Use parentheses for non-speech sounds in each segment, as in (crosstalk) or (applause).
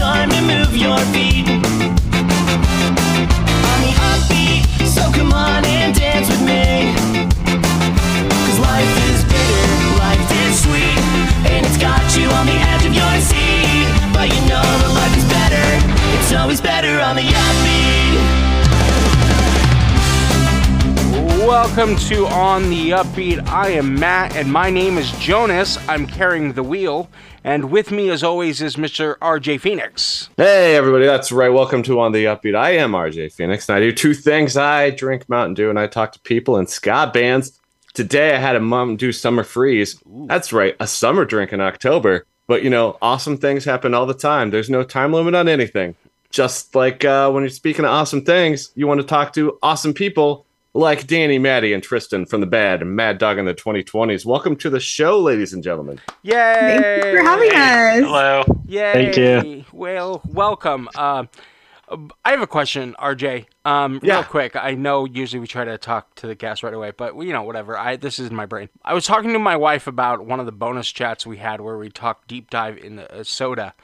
time to move your feet. Welcome to On the Upbeat. I am Matt, and my name is Jonas. I'm carrying the wheel, and with me, as always, is Mr. RJ Phoenix. Hey, everybody, that's right. Welcome to On the Upbeat. I am RJ Phoenix, and I do two things. I drink Mountain Dew, and I talk to people in ska bands. Today, I had a Mountain Dew Summer Freeze. That's right, a summer drink in October. But, you know, awesome things happen all the time. There's no time limit on anything. Just like uh, when you're speaking of awesome things, you want to talk to awesome people like Danny, Maddie, and Tristan from the Bad Mad Dog in the 2020s. Welcome to the show, ladies and gentlemen. Yay! Thank you for having us. Hello. Yay! Thank you. Well, welcome. Uh, I have a question, RJ. Um, Yeah. Real quick. I know usually we try to talk to the guest right away, but you know, whatever. I this is in my brain. I was talking to my wife about one of the bonus chats we had where we talked deep dive in uh, soda,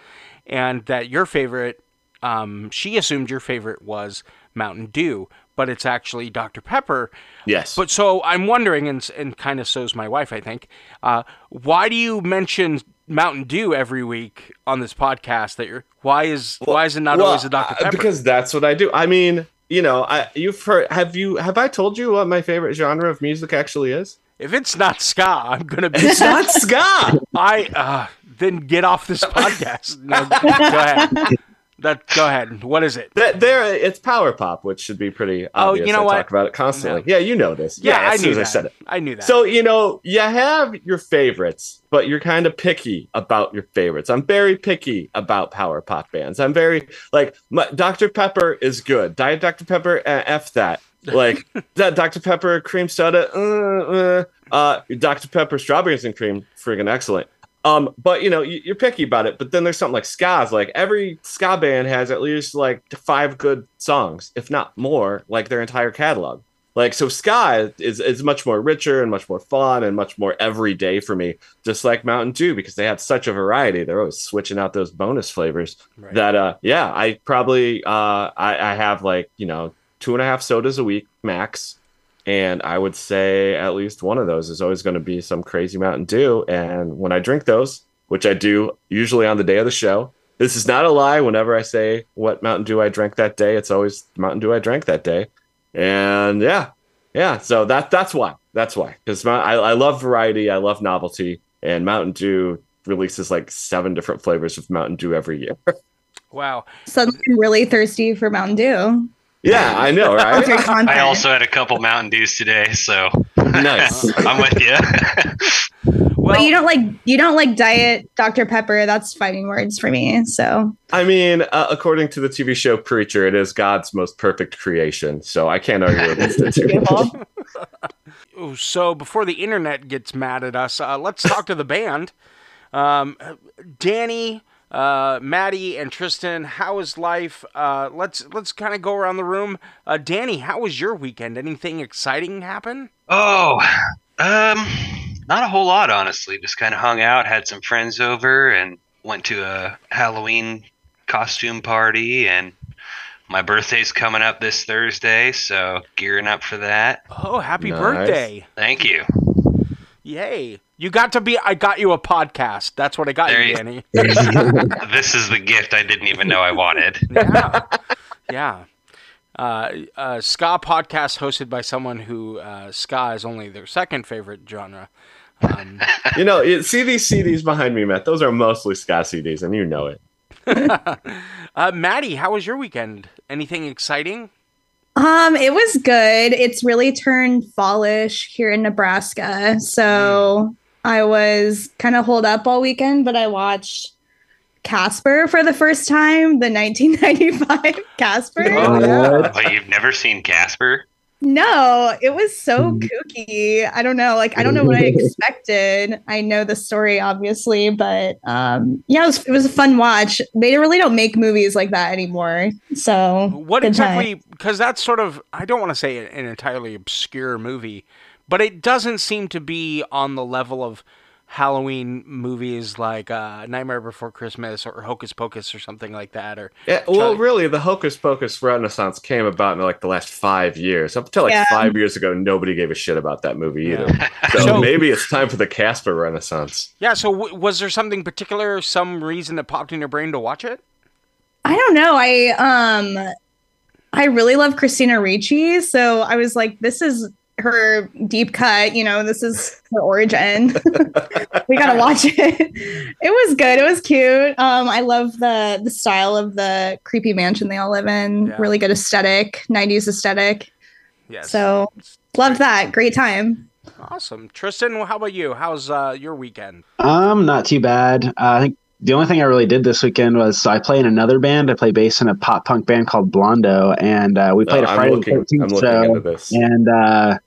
and that your favorite. Um, she assumed your favorite was Mountain Dew, but it's actually Dr Pepper. Yes. But so I'm wondering, and, and kind of so's my wife, I think, uh, why do you mention Mountain Dew every week on this podcast? That you're why is why is it not Well, always a Dr uh, Pepper? Because that's what I do. I mean, you know, I you've heard have you have I told you what my favorite genre of music actually is? if it's not ska, I'm gonna be. It's not ska. I uh, then get off this (laughs) podcast. No, go ahead. (laughs) That go ahead. What is it? That there it's power pop, which should be pretty Oh, you know I what? talk about it constantly. Yeah, you know this. Yeah, as I soon knew as that. I said it. I knew that. So, you know, you have your favorites, but you're kind of picky about your favorites. I'm very picky about power pop bands. I'm very like my, Dr. Pepper is good. Diet Dr. Pepper, uh, F that. Like (laughs) that Dr. Pepper cream soda, uh, uh, uh, Dr. Pepper strawberries and cream, friggin' excellent. Um, but you know, you, you're picky about it. But then there's something like ska's. Like every ska band has at least like five good songs, if not more, like their entire catalog. Like so, ska is is much more richer and much more fun and much more everyday for me. Just like Mountain Dew because they have such a variety. They're always switching out those bonus flavors. Right. That uh, yeah, I probably uh, I, I have like you know two and a half sodas a week max. And I would say at least one of those is always going to be some crazy Mountain Dew. And when I drink those, which I do usually on the day of the show, this is not a lie. Whenever I say what Mountain Dew I drank that day, it's always Mountain Dew I drank that day. And yeah, yeah. So that that's why. That's why. Because I, I love variety. I love novelty. And Mountain Dew releases like seven different flavors of Mountain Dew every year. (laughs) wow. Suddenly I'm really thirsty for Mountain Dew. Yeah, I know, right? content. I also had a couple Mountain Dews today, so nice. (laughs) I'm with you. Well, but you don't like you don't like diet Dr Pepper. That's fighting words for me. So I mean, uh, according to the TV show Preacher, it is God's most perfect creation. So I can't argue against it. too. so before the internet gets mad at us, uh, let's talk to the band. Um, Danny, uh, Maddie, and Tristan. How is life? Uh, let's let's kind of go around the room. Uh, Danny, how was your weekend? Anything exciting happen? oh, um, not a whole lot, honestly. Just kind of hung out, had some friends over, and went to a Halloween costume party. And my birthday's coming up this Thursday, so gearing up for that. Oh, happy Nice. birthday! Thank you. Yay! You got to be. I got you a podcast. That's what I got There you, you- Danny. (laughs) (laughs) This is the gift I didn't even know I wanted. (laughs) yeah, yeah. Uh, uh, ska podcast hosted by someone who uh, ska is only their second favorite genre. Um, You know, it, see these CDs behind me, Matt. Those are mostly ska CDs, and you know it. uh, Maddie, how was your weekend? Anything exciting? Um, it was good. It's really turned fallish here in Nebraska. So I was kind of holed up all weekend, but I watched Casper for the first time, the 1995 (laughs) Casper. Oh, yeah. Oh, you've never seen Casper? No, it was so kooky. I don't know. Like I don't know what I (laughs) expected. I know the story obviously, but um yeah, it was, it was a fun watch. They really don't make movies like that anymore. So What exactly? Because that's sort of, I don't want to say an entirely obscure movie, but it doesn't seem to be on the level of Halloween movies like uh, Nightmare Before Christmas or Hocus Pocus or something like that. Or Yeah, well, Charlie- really, the Hocus Pocus Renaissance came about in like the last five years. Up until like Yeah. five years ago, nobody gave a shit about that movie either. (laughs) So, So- maybe it's time for the Casper Renaissance. yeah, so w- was there something particular, some reason that popped in your brain to watch it? I don't know. I um I really love Christina Ricci, so I was like, this is her deep cut, you know, this is her origin. (laughs) we gotta watch it. It was good. It was cute. Um, I love the the style of the creepy mansion they all live in. Yeah. Really good aesthetic, 90s aesthetic. Yes. So loved that. Great time. awesome, Tristan. How about you? How's uh, your weekend? Um, not too bad. Uh, I think the only thing I really did this weekend was so I play in another band. I play bass in a pop punk band called Blondo, and uh, we played Uh, a I'm Friday looking, the I'm 13th looking show. into this. and uh,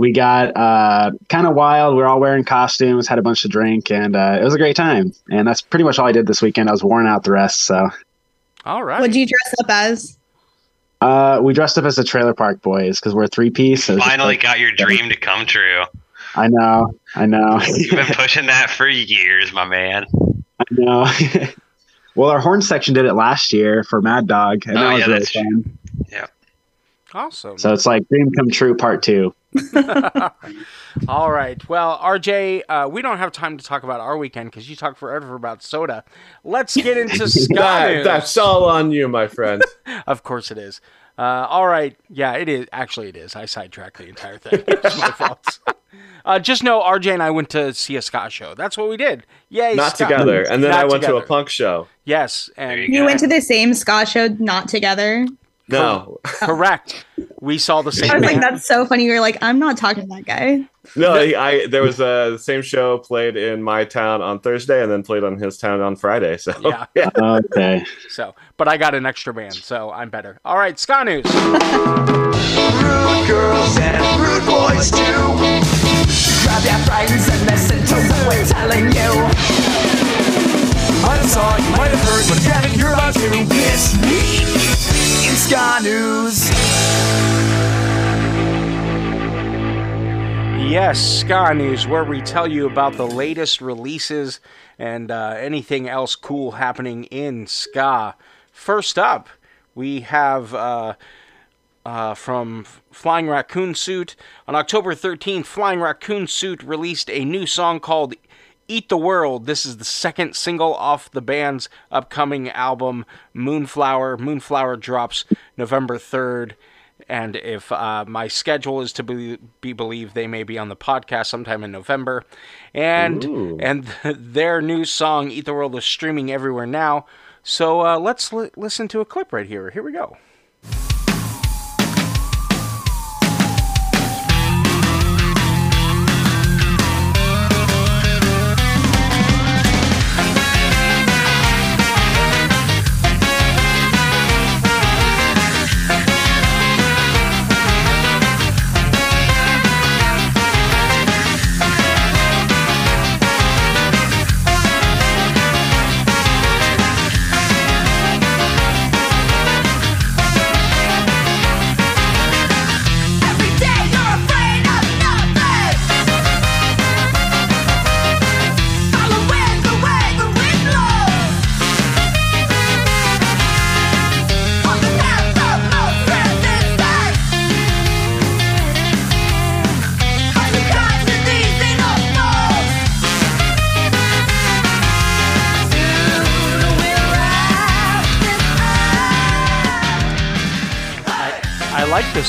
we got uh, kind of wild. We are all wearing costumes, had a bunch to drink, and uh, it was a great time. And that's pretty much all I did this weekend. I was worn out the rest, so All right. What'd you dress up as? uh, we dressed up as the Trailer Park Boys because we're three piece. So it was just Finally like- got your (laughs) dream to come true. I know, I know, (laughs) You've been (laughs) pushing that for years, my man. I know. well, our horn section did it last year for Mad Dog, and Oh, that was yeah, really that's true. fun. awesome. So it's like dream come true part two. (laughs) All right. Well, RJ, uh, we don't have time to talk about our weekend because you talk forever about soda. Let's get into (laughs) ska That- that's all on you, my friend. (laughs) Of course it is. Uh, all right. Yeah, it is. Actually, it is. I sidetracked the entire thing. It's my fault. Uh, just know RJ and I went to see a ska show. That's what we did. Yay, Not ska. together. And then Not I went to a punk show. Yes, and you You went to the same ska show, not together. No, (laughs) correct. We saw the same. I was like, that's so funny. You're like, I'm not talking to that guy. no. I, I there was a the same show played in my town on Thursday, and then played on his town on Friday. So (laughs) Yeah. Okay. So, but I got an extra band, so I'm better. All right, ska news. Rude girls and rude boys too. Grab your friends and listen to what we're telling you. I'm sorry, you might have heard, but if you haven't, you're about to miss me Ska News. Yes, Ska News, where we tell you about the latest releases and uh, anything else cool happening in Ska. First up, we have uh, uh, from Flying Raccoon Suit. On October 13th, Flying Raccoon Suit released a new song called Eat the World. This is the second single off the band's upcoming album, Moonflower. Moonflower drops November 3rd. And if uh, my schedule is to be, be believed, they may be on the podcast sometime in November. And Ooh. and (laughs) their new song, Eat the World, is streaming everywhere now. So uh, let's li- listen to a clip right here. Here we go.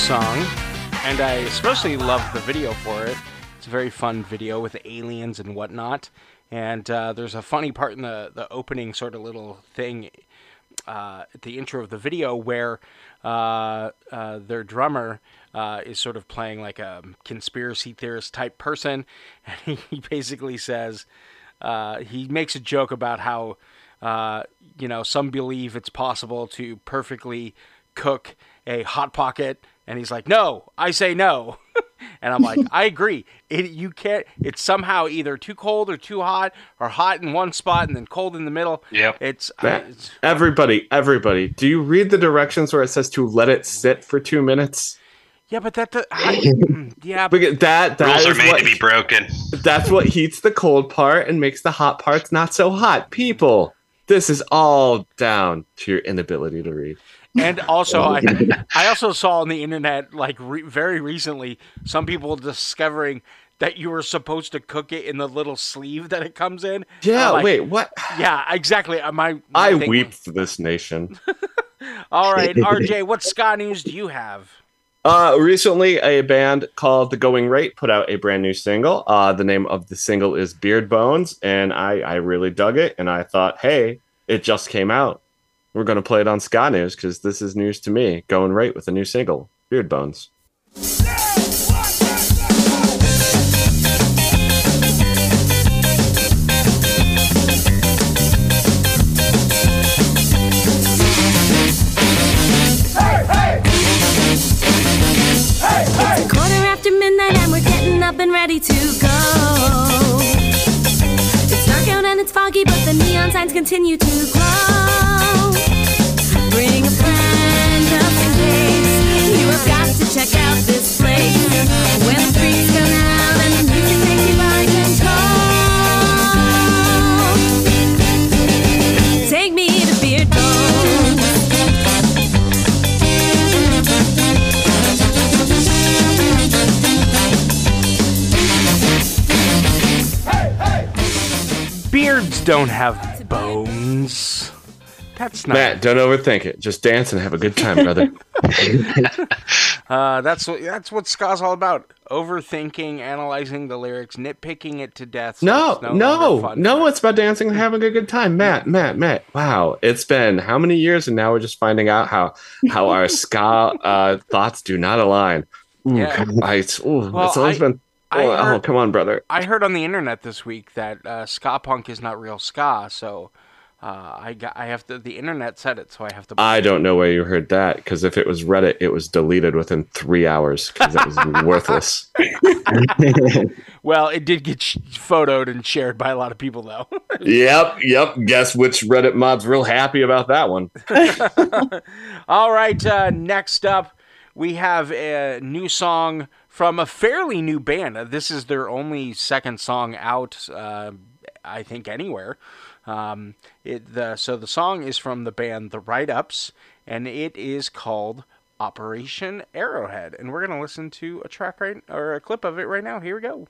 Song, and I especially love the video for it. It's a very fun video with aliens and whatnot. And uh, there's a funny part in the, the opening sort of little thing uh, at the intro of the video where uh, uh, their drummer uh, is sort of playing like a conspiracy theorist type person. (laughs) And he basically says, uh, he makes a joke about how, uh, you know, some believe it's possible to perfectly cook a hot pocket, and he's like, "No, I say no." (laughs) and I'm like, "I agree. It you can't. It's somehow either too cold or too hot, or hot in one spot and then cold in the middle. Yeah. It's, uh, That- it's everybody, everybody, do you read the directions where it says to let it sit for two minutes? Yeah, but that. do- I, (laughs) mm, yeah, but Because that that Rules are made what, to be broken. that's what heats the cold part and makes the hot parts not so hot. People, this is all down to your inability to read. And also I, (laughs) I also saw on the internet like re- very recently some people discovering that you were supposed to cook it in the little sleeve that it comes in. Yeah, I'm like, wait, what? Yeah, exactly. Uh, My, my I thing weep for this nation. (laughs) All right, (laughs) RJ, what ska news do you have? Uh, recently, a band called The Going Rate put out a brand new single. Uh, the name of the single is Beard Bones, and I, I really dug it. And I thought, hey, it just came out. We're going to play it on Ska News because this is news to me. Going Rate with a new single, Beard Bones. Hey, hey. Hey, hey. Quarter after midnight and we're getting up and ready to go. It's dark out and it's foggy, but the neon signs continue to don't have bones. That's not. Matt, don't overthink it. Just dance and have a good time, brother. (laughs) (laughs) Uh, that's what that's what ska's all about. Overthinking, analyzing the lyrics, nitpicking it to death. so no, no, no, no, it's about dancing and having a good time. Matt, Matt, Matt. Wow, it's been how many years, and now we're just finding out how how our ska uh, thoughts do not align. Ooh, Yeah. I, ooh, Well, it's always I- been. I Oh, oh, come on, brother. I heard on the internet this week that uh, ska punk is not real ska, so uh, I got I have to. The internet said it, so I have to. I don't know where you heard that because if it was Reddit, it was deleted within three hours because it was (laughs) worthless. (laughs) (laughs) Well, it did get sh- photoed and shared by a lot of people, though. yep, yep. Guess which Reddit mod's real happy about that one? All right, uh, next up, we have a new song from a fairly new band. Uh, This is their only second song out, uh, I think, anywhere. Um, it, the, so the song is from the band The Write Ups, and it is called Operation Arrowhead. And we're going to listen to a track right, or a clip of it right now. Here we go.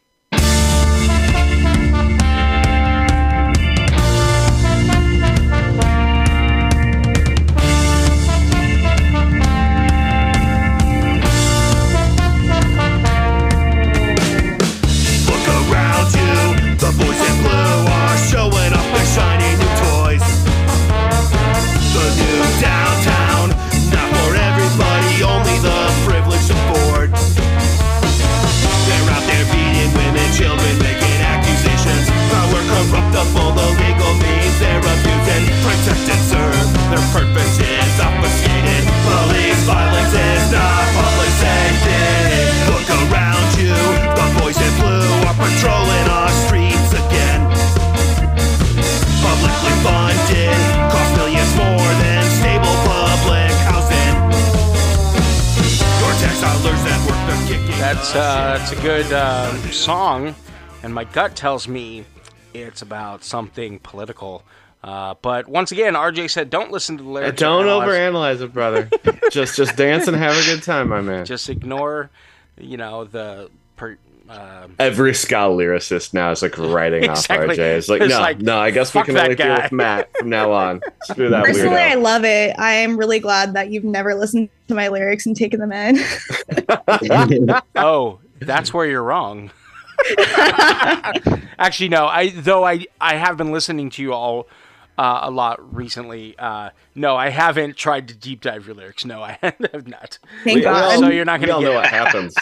Good uh, song, and my gut tells me it's about something political. Uh, but once again, RJ said, "Don't listen to the lyrics. Don't analyze- overanalyze it, brother. (laughs) just just dance and have a good time, my man. Just ignore, you know, the." Per, uh, Every ska lyricist now is like writing Exactly. off RJ. It's like, It's no, like, no, I guess we can that only deal with Matt from now on. Screw that Personally, I love it. I am really glad that you've never listened to my lyrics and taken them in. (laughs) (laughs) oh, that's where you're wrong. (laughs) Actually, no. I though I I have been listening to you all uh, a lot recently. Uh, no, I haven't tried to deep dive your lyrics. No, I (laughs) have not. Thank We- we God. all- So you're not gonna all get know what (laughs) happens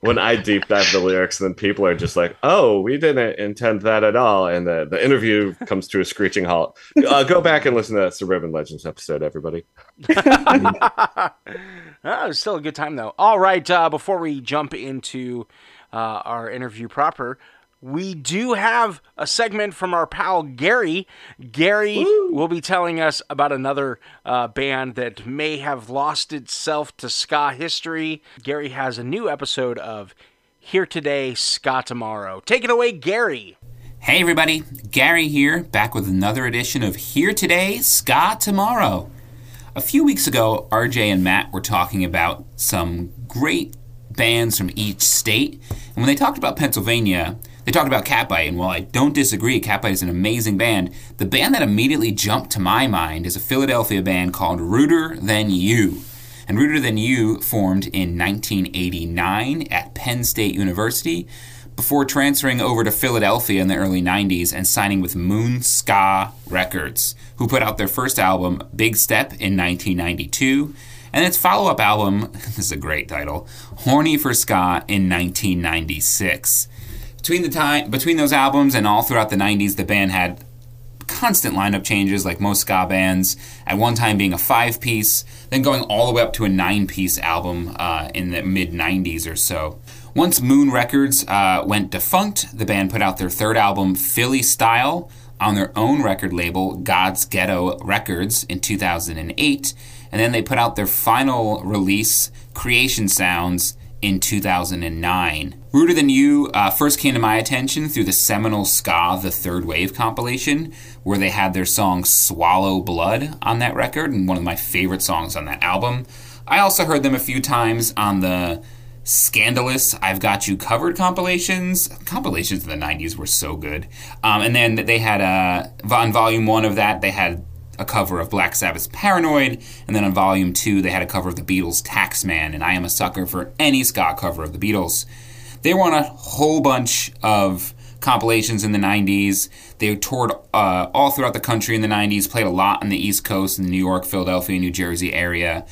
when I deep dive the lyrics, then people are just like, "Oh, we didn't intend that at all," and the the interview comes to a screeching halt. Uh, go back and listen to that Suburban Legends episode, everybody. Oh, it's still a good time though. All right, uh, before we jump into uh, our interview proper, we do have a segment from our pal Gary. Gary will be telling us about another uh, band that may have lost itself to ska history. Gary has a new episode of Here Today, Ska Tomorrow. Take it away, Gary. Hey everybody, Gary here, back with another edition of Here Today, Ska Tomorrow. A few weeks ago, RJ and Matt were talking about some great bands from each state, and when they talked about Pennsylvania, they talked about Catbite, and while I don't disagree, Catbite is an amazing band, the band that immediately jumped to my mind is a Philadelphia band called Ruder Than You. And Ruder Than You formed in 1989 at Penn State University before transferring over to Philadelphia in the early 90s and signing with Moon Ska Records, who put out their first album, Big Step, in 1992, and its follow up album, (laughs) this is a great title, Horny for Ska, in 1996. Between, the time, between those albums and all throughout the 90s, the band had constant lineup changes like most ska bands, at one time being a five piece, then going all the way up to a nine piece album uh, in the mid 90s or so. Once Moon Records uh, went defunct, the band put out their third album, Philly Style, on their own record label, God's Ghetto Records, in 2008, and then they put out their final release, Creation Sounds, in 2009. Ruder Than You uh, first came to my attention through the seminal Ska The Third Wave compilation, where they had their song Swallow Blood on that record, and one of my favorite songs on that album. I also heard them a few times on the scandalous I've Got You Covered compilations. Compilations in the 90s were so good. Um, and then they had, uh, on volume one of that, they had a cover of Black Sabbath's Paranoid, and then on volume two, they had a cover of the Beatles' Taxman, and I am a sucker for any ska cover of the Beatles. They were on a whole bunch of compilations in the 90s. They toured uh, all throughout the country in the 90s, played a lot on the East Coast, in the New York, Philadelphia, New Jersey area.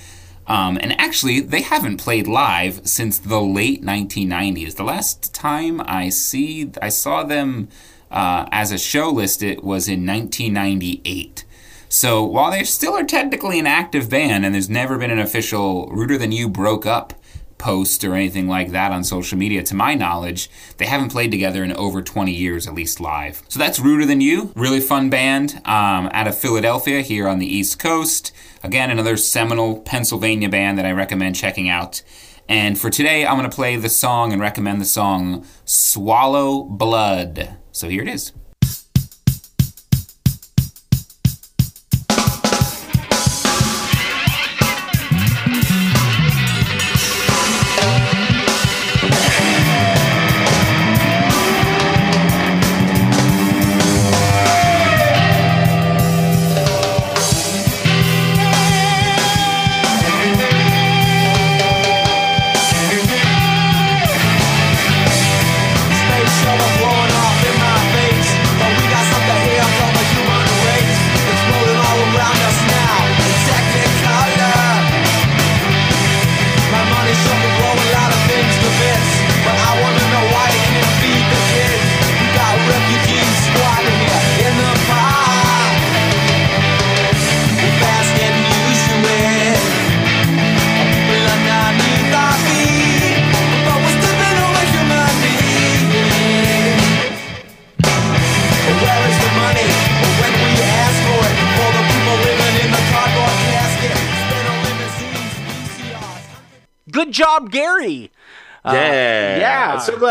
Um, and actually, they haven't played live since the late 1990s. The last time I see, I saw them uh, as a show listed was in 1998. So while they still are technically an active band, and there's never been an official "Ruder Than You" broke up post or anything like that on social media, to my knowledge, they haven't played together in over 20 years, at least live. So that's Ruder Than You, really fun band um, out of Philadelphia here on the East Coast. Again, another seminal Pennsylvania band that I recommend checking out. And for today, I'm going to play the song and recommend the song Swallow Blood. So here it is.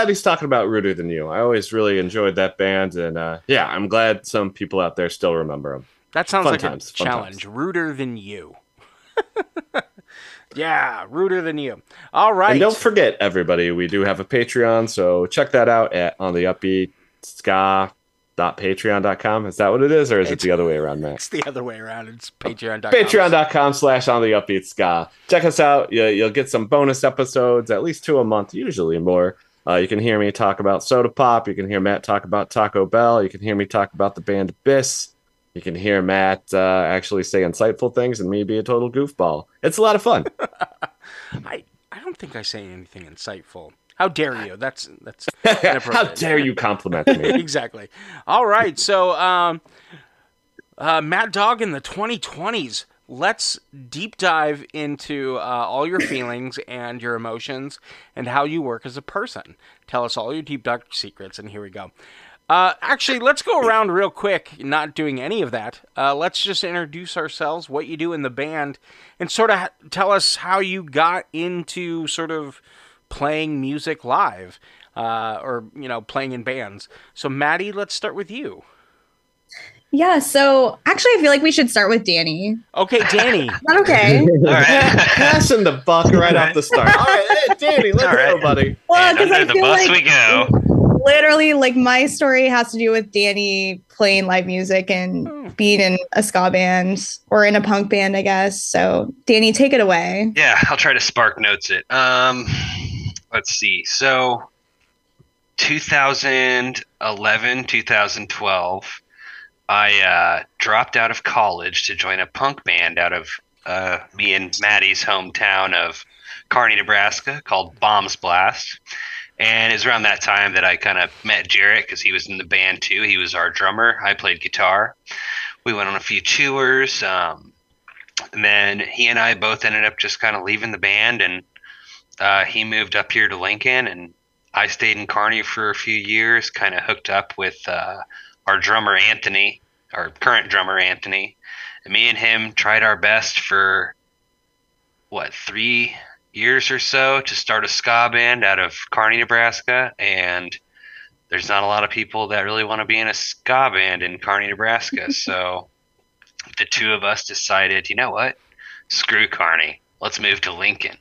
Glad he's talking about Ruder Than You. I always really enjoyed that band, and uh, yeah, I'm glad some people out there still remember him. That sounds Fun like times, a challenge. Ruder than you. (laughs) yeah, ruder than you. All right. And don't forget, everybody, we do have a Patreon, so check that out at on the upbeat ska.patreon.com. Is that what it is, or is it the other way around, Matt? it's the other way around. It's patreon.com. Patreon.com slash on the upbeat ska. Check us out. You, you'll get some bonus episodes, at least two a month, usually more. Uh, you can hear me talk about Soda Pop. You can hear Matt talk about Taco Bell. You can hear me talk about the band Abyss. You can hear Matt uh, actually say insightful things and me be a total goofball. It's a lot of fun. (laughs) I, I don't think I say anything insightful. How dare you? That's that's (laughs) How dare you compliment me? (laughs) exactly. All right. So, um, uh, Mad Dog in the 2020s let's deep dive into uh, all your (coughs) feelings and your emotions and how you work as a person. Tell us all your deep dark secrets, and here we go. Uh, actually, let's go around real quick, not doing any of that. Uh, let's just introduce ourselves, what you do in the band, and sort of ha- tell us how you got into sort of playing music live uh, or, you know, playing in bands. So, Maddie, let's start with you. Yeah, so actually, I feel like we should start with Danny. Okay, Danny. (laughs) Is that okay? (laughs) All right. (laughs) Passing the buck right off the start. All right, hey, Danny, let's All right. go, buddy. Well, and 'cause I under the feel bus like we go. literally, like my story has to do with Danny playing live music and being in a ska band or in a punk band, I guess. So, Danny, take it away. Yeah, I'll try to spark notes it. Um, let's see. So, 2011, 2012, I uh, dropped out of college to join a punk band out of uh, me and Maddie's hometown of Kearney, Nebraska, called Bombs Blast. And it was around that time that I kind of met Jarrett because he was in the band too. He was our drummer. I played guitar. We went on a few tours. Um, and then he and I both ended up just kind of leaving the band, and uh, he moved up here to Lincoln, and I stayed in Kearney for a few years. Kind of hooked up with uh, our drummer Anthony, our current drummer Anthony, and me and him tried our best for what three years or so to start a ska band out of Kearney, Nebraska, and there's not a lot of people that really want to be in a ska band in Kearney, Nebraska, (laughs) so the two of us decided, you know what? Screw Kearney. Let's move to Lincoln.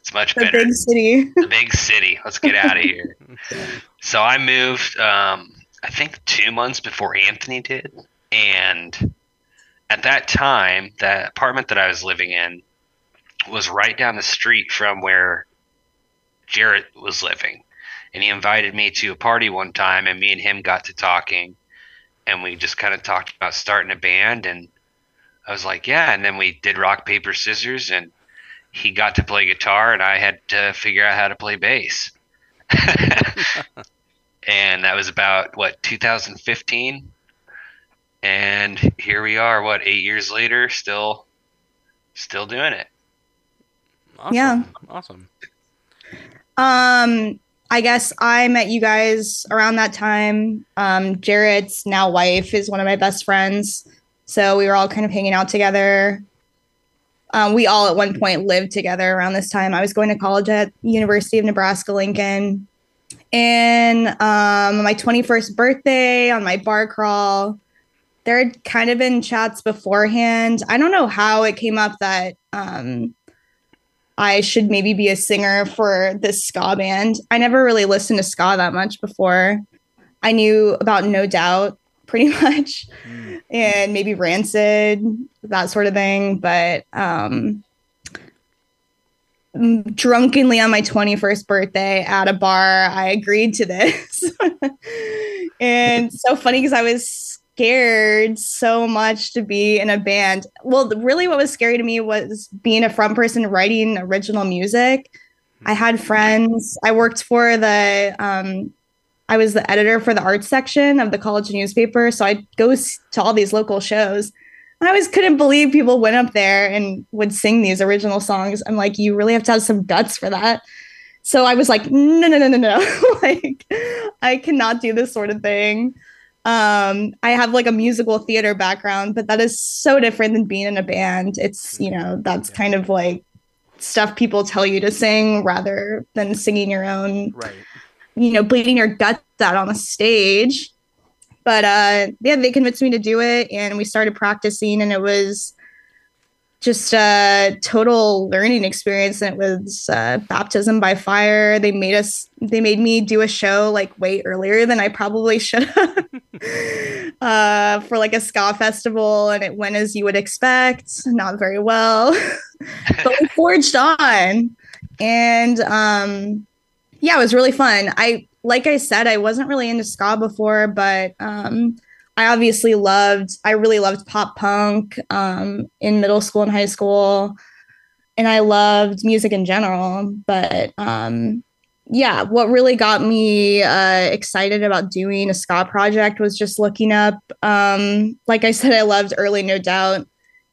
It's much The better. big city. the big city. Let's get out of here. (laughs) so I moved, um, I think, two months before Anthony did. And at that time, the apartment that I was living in was right down the street from where Jarrett was living. And he invited me to a party one time, and me and him got to talking. And we just kind of talked about starting a band. And I was like, yeah. And then we did rock, paper, scissors. And he got to play guitar, and I had to figure out how to play bass. (laughs) (laughs) and that was about, what, 2015? And here we are, what, eight years later, still. Still doing it. Awesome. Yeah. Awesome. Um, I guess I met you guys around that time. Um, Jarrett's now wife is one of my best friends. So we were all kind of hanging out together. Um, we all at one point lived together around this time. I was going to college at University of Nebraska Lincoln. And um, my 21st birthday on my bar crawl, there had kind of been chats beforehand. I don't know how it came up that um, I should maybe be a singer for this ska band. I never really listened to ska that much before. I knew about No Doubt pretty (laughs) much and maybe Rancid, that sort of thing. But um, drunkenly on my 21st birthday at a bar, I agreed to this. (laughs) and so funny because I was scared so much to be in a band. Well, really, what was scary to me was being a front person writing original music. I had friends. I worked for the, um, I was the editor for the arts section of the college newspaper. So I'd go to all these local shows. I always couldn't believe people went up there and would sing these original songs. I'm like, you really have to have some guts for that. So I was like, no, no, no, no, no. (laughs) like, I cannot do this sort of thing. Um, I have like a musical theater background, but that is so different than being in a band. It's, you know, that's kind of like stuff people tell you to sing rather than singing your own Right. you know, bleeding your guts out on the stage. But uh yeah, they convinced me to do it and we started practicing and it was just a total learning experience and it was uh, baptism by fire. They made us they made me do a show like way earlier than i probably should have (laughs) uh, for like a ska festival and it went as you would expect. Not very well (laughs) but we (laughs) forged on. And um yeah, it was really fun. I like I said, I wasn't really into ska before, but um, I obviously loved. I really loved pop punk um, in middle school and high school, and I loved music in general. But um, yeah, what really got me uh, excited about doing a ska project was just looking up. Um, like I said, I loved early No Doubt,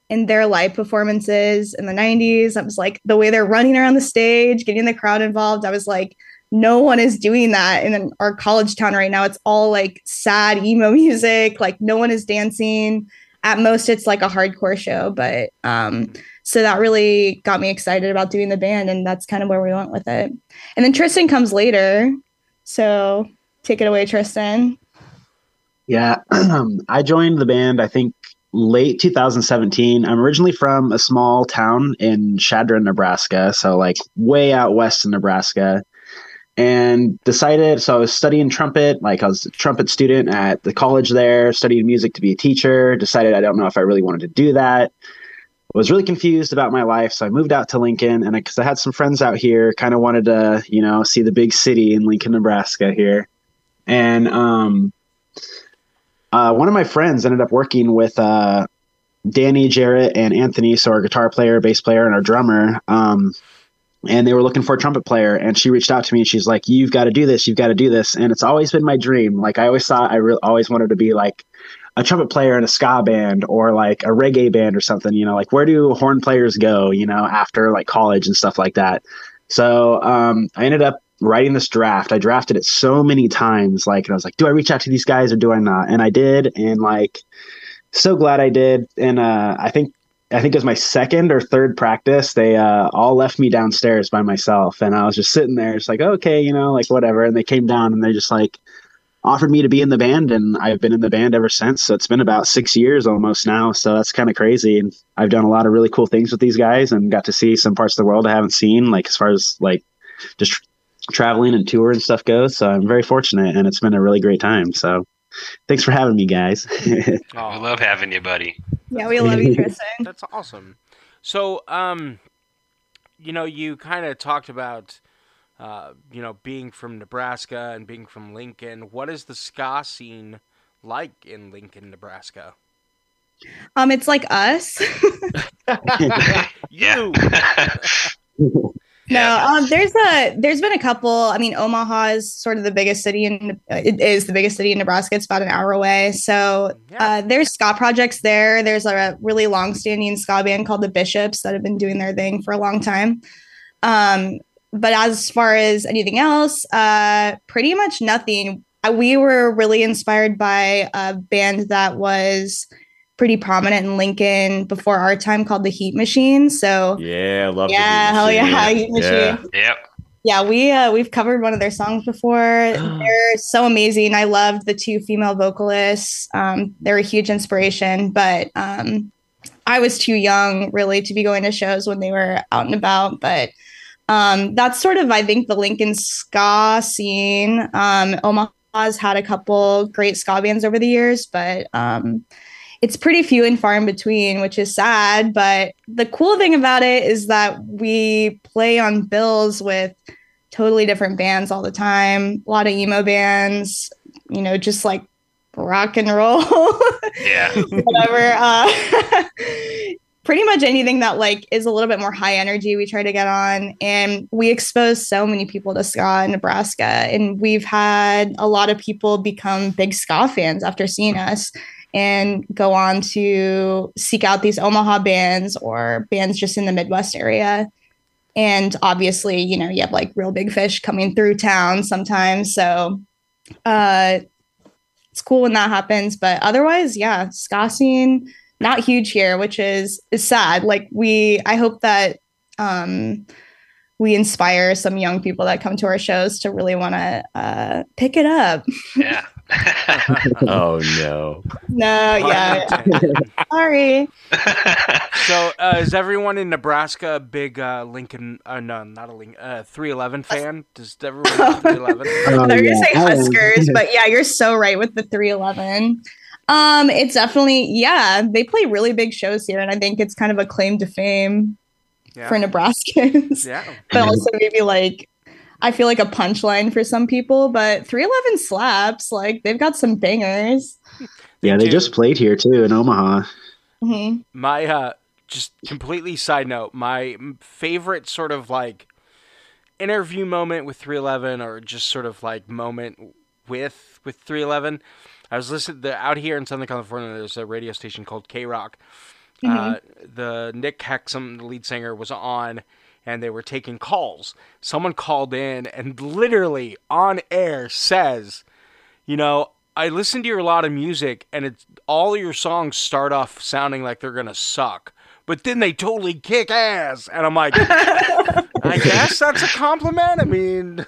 in their live performances in the 90s. I was like, the way they're running around the stage, getting the crowd involved. I was like, no one is doing that in our college town right now. It's all like sad emo (laughs) music. Like no one is dancing. At most, it's like a hardcore show. But um, so that really got me excited about doing the band, and that's kind of where we went with it. And then Tristan comes later. So take it away, Tristan. Yeah, (clears throat) I joined the band. I think late 2017. I'm originally from a small town in Chadron, Nebraska, so like way out west in Nebraska. And decided, so I was studying trumpet, like I was a trumpet student at the college there, studying music to be a teacher. Decided I don't know if I really wanted to do that. Was really confused about my life, so I moved out to Lincoln, and because I, I had some friends out here, kind of wanted to, you know, see the big city in Lincoln, Nebraska here. And um, uh, one of my friends ended up working with uh, Danny, Jarrett, and Anthony, so our guitar player, bass player, and our drummer. Um, and they were looking for a trumpet player, and she reached out to me. and She's like, "You've got to do this. You've got to do this." And it's always been my dream. Like I always thought, I re- always wanted to be like a trumpet player in a ska band or like a reggae band or something. You know, like where do horn players go? You know, after like college and stuff like that. So um, I ended up writing this draft. I drafted it so many times, like, and I was like, do I reach out to these guys or do I not? And I did, and like, so glad I did. And uh, I think I think it was my second or third practice. They uh, all left me downstairs by myself, and I was just sitting there, just like, okay, you know, like whatever. And they came down, and they just like offered me to be in the band, and I've been in the band ever since. So it's been about six years almost now. So that's kind of crazy. And I've done a lot of really cool things with these guys, and got to see some parts of the world I haven't seen, like as far as like just traveling and tour and stuff goes. So I'm very fortunate, and it's been a really great time. So thanks for having me, guys. (laughs) Oh, We love having you, buddy. Yeah, we love you, Tristan. (laughs) That's awesome. So, um, you know, you kind of talked about, uh, you know, being from Nebraska and being from Lincoln. What is the ska scene like in Lincoln, Nebraska? Um, it's like us. (laughs) (laughs) You. No, um, there's a there's been a couple. I mean, Omaha is sort of the biggest city in uh, it is the biggest city in Nebraska. It's about an hour away. So uh, there's ska projects there. There's a really long standing ska band called the Bishops that have been doing their thing for a long time. Um, but as far as anything else, uh, pretty much nothing. Uh, We were really inspired by a band that was pretty prominent in Lincoln before our time called the Heat Machine. So Yeah, I love. the yeah, Heat hell yeah, Heat Machine. Yeah. Yep. Yeah, we uh, we've covered one of their songs before. (gasps) they're so amazing. I loved the two female vocalists. Um, they're a huge inspiration, but um, I was too young really to be going to shows when they were out and about. But um, that's sort of I think the Lincoln ska scene. Um, Omaha's had a couple great ska bands over the years, but um, it's pretty few and far in between, which is sad. But the cool thing about it is that we play on bills with totally different bands all the time. A lot of emo bands, you know, just like rock and roll, (laughs) Yeah. whatever. Uh, (laughs) pretty much anything that like is a little bit more high energy we try to get on and we expose so many people to ska in nebraska and we've had a lot of people become big ska fans after seeing us and go on to seek out these omaha bands or bands just in the midwest area. And obviously you know you have like real big fish coming through town sometimes. So uh it's cool when that happens. But otherwise yeah ska scene not huge here which is is sad. Like we i hope that um we inspire some young people that come to our shows to really want to uh pick it up. Yeah. (laughs) (laughs) Oh no. no yeah (laughs) sorry (laughs) So, uh, is everyone in Nebraska a big uh, Lincoln? Uh, no, not a Lincoln. Uh, 311 fan? Does everyone 311? I thought you were gonna say Oh. Huskers, but yeah, you're so right with the 311. Um, it's definitely yeah, they play really big shows here, and I think it's kind of a claim to fame Yeah. for Nebraskans. Yeah. but also maybe like I feel like a punchline for some people, but 311 slaps. Like they've got some bangers. yeah, they do. just played here too in Omaha. Mhm. My uh, just completely side note. My favorite sort of like interview moment with 311, or just sort of like moment with with 311. I was listening the, out here in Southern California. There's a radio station called KROQ, uh, the Nick Hexum, the lead singer, was on, and they were taking calls. Someone called in and literally on air says, "You know, I listen to your lot of music, and it's all your songs start off sounding like they're gonna suck." But then they totally kick ass, and I'm like, (laughs) I guess that's a compliment. I mean,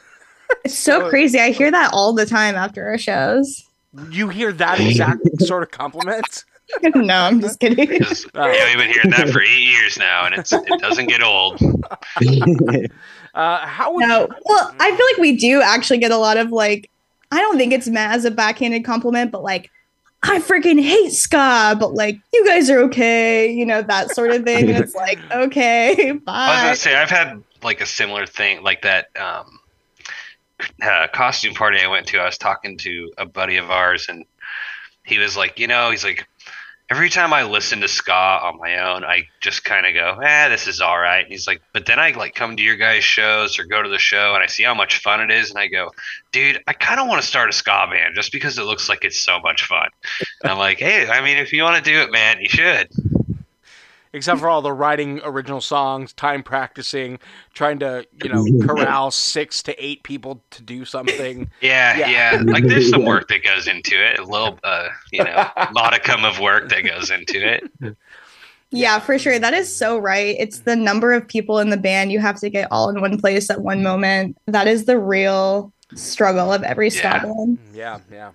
It's so So- crazy. I hear that all the time after our shows. you hear that exact sort of compliment? (laughs) no, I'm just kidding. Because (laughs) yeah, (laughs) we've been hearing that for eight years now, and it's it doesn't get old. Uh, how would No. Well, I feel like we do actually get a lot of like, I don't think it's meant as a backhanded compliment, but like, I freaking hate ska, but like, you guys are okay, you know, that sort of thing. And it's like, okay, bye. I was gonna say I've had like a similar thing, like that um, uh, costume party I went to. I was talking to a buddy of ours, and he was like, you know, he's like, every time I listen to ska on my own, I just kind of go, eh, this is all right. And he's like, but then I like come to your guys' shows or go to the show, and I see how much fun it is, and I go, dude, I kind of want to start a ska band just because it looks like it's so much fun. And I'm like, hey, I mean, if you want to do it, man, you should. Except for all the writing original songs, time practicing, trying to you know corral six to eight people to do something. (laughs) Yeah, Yeah. yeah, Like there's some work that goes into it. A little, uh, you know, (laughs) modicum of work that goes into it. Yeah, for sure. That is so right. It's the number of people in the band you have to get all in one place at one moment. That is the real struggle of every ska Yeah. band. Yeah, yeah.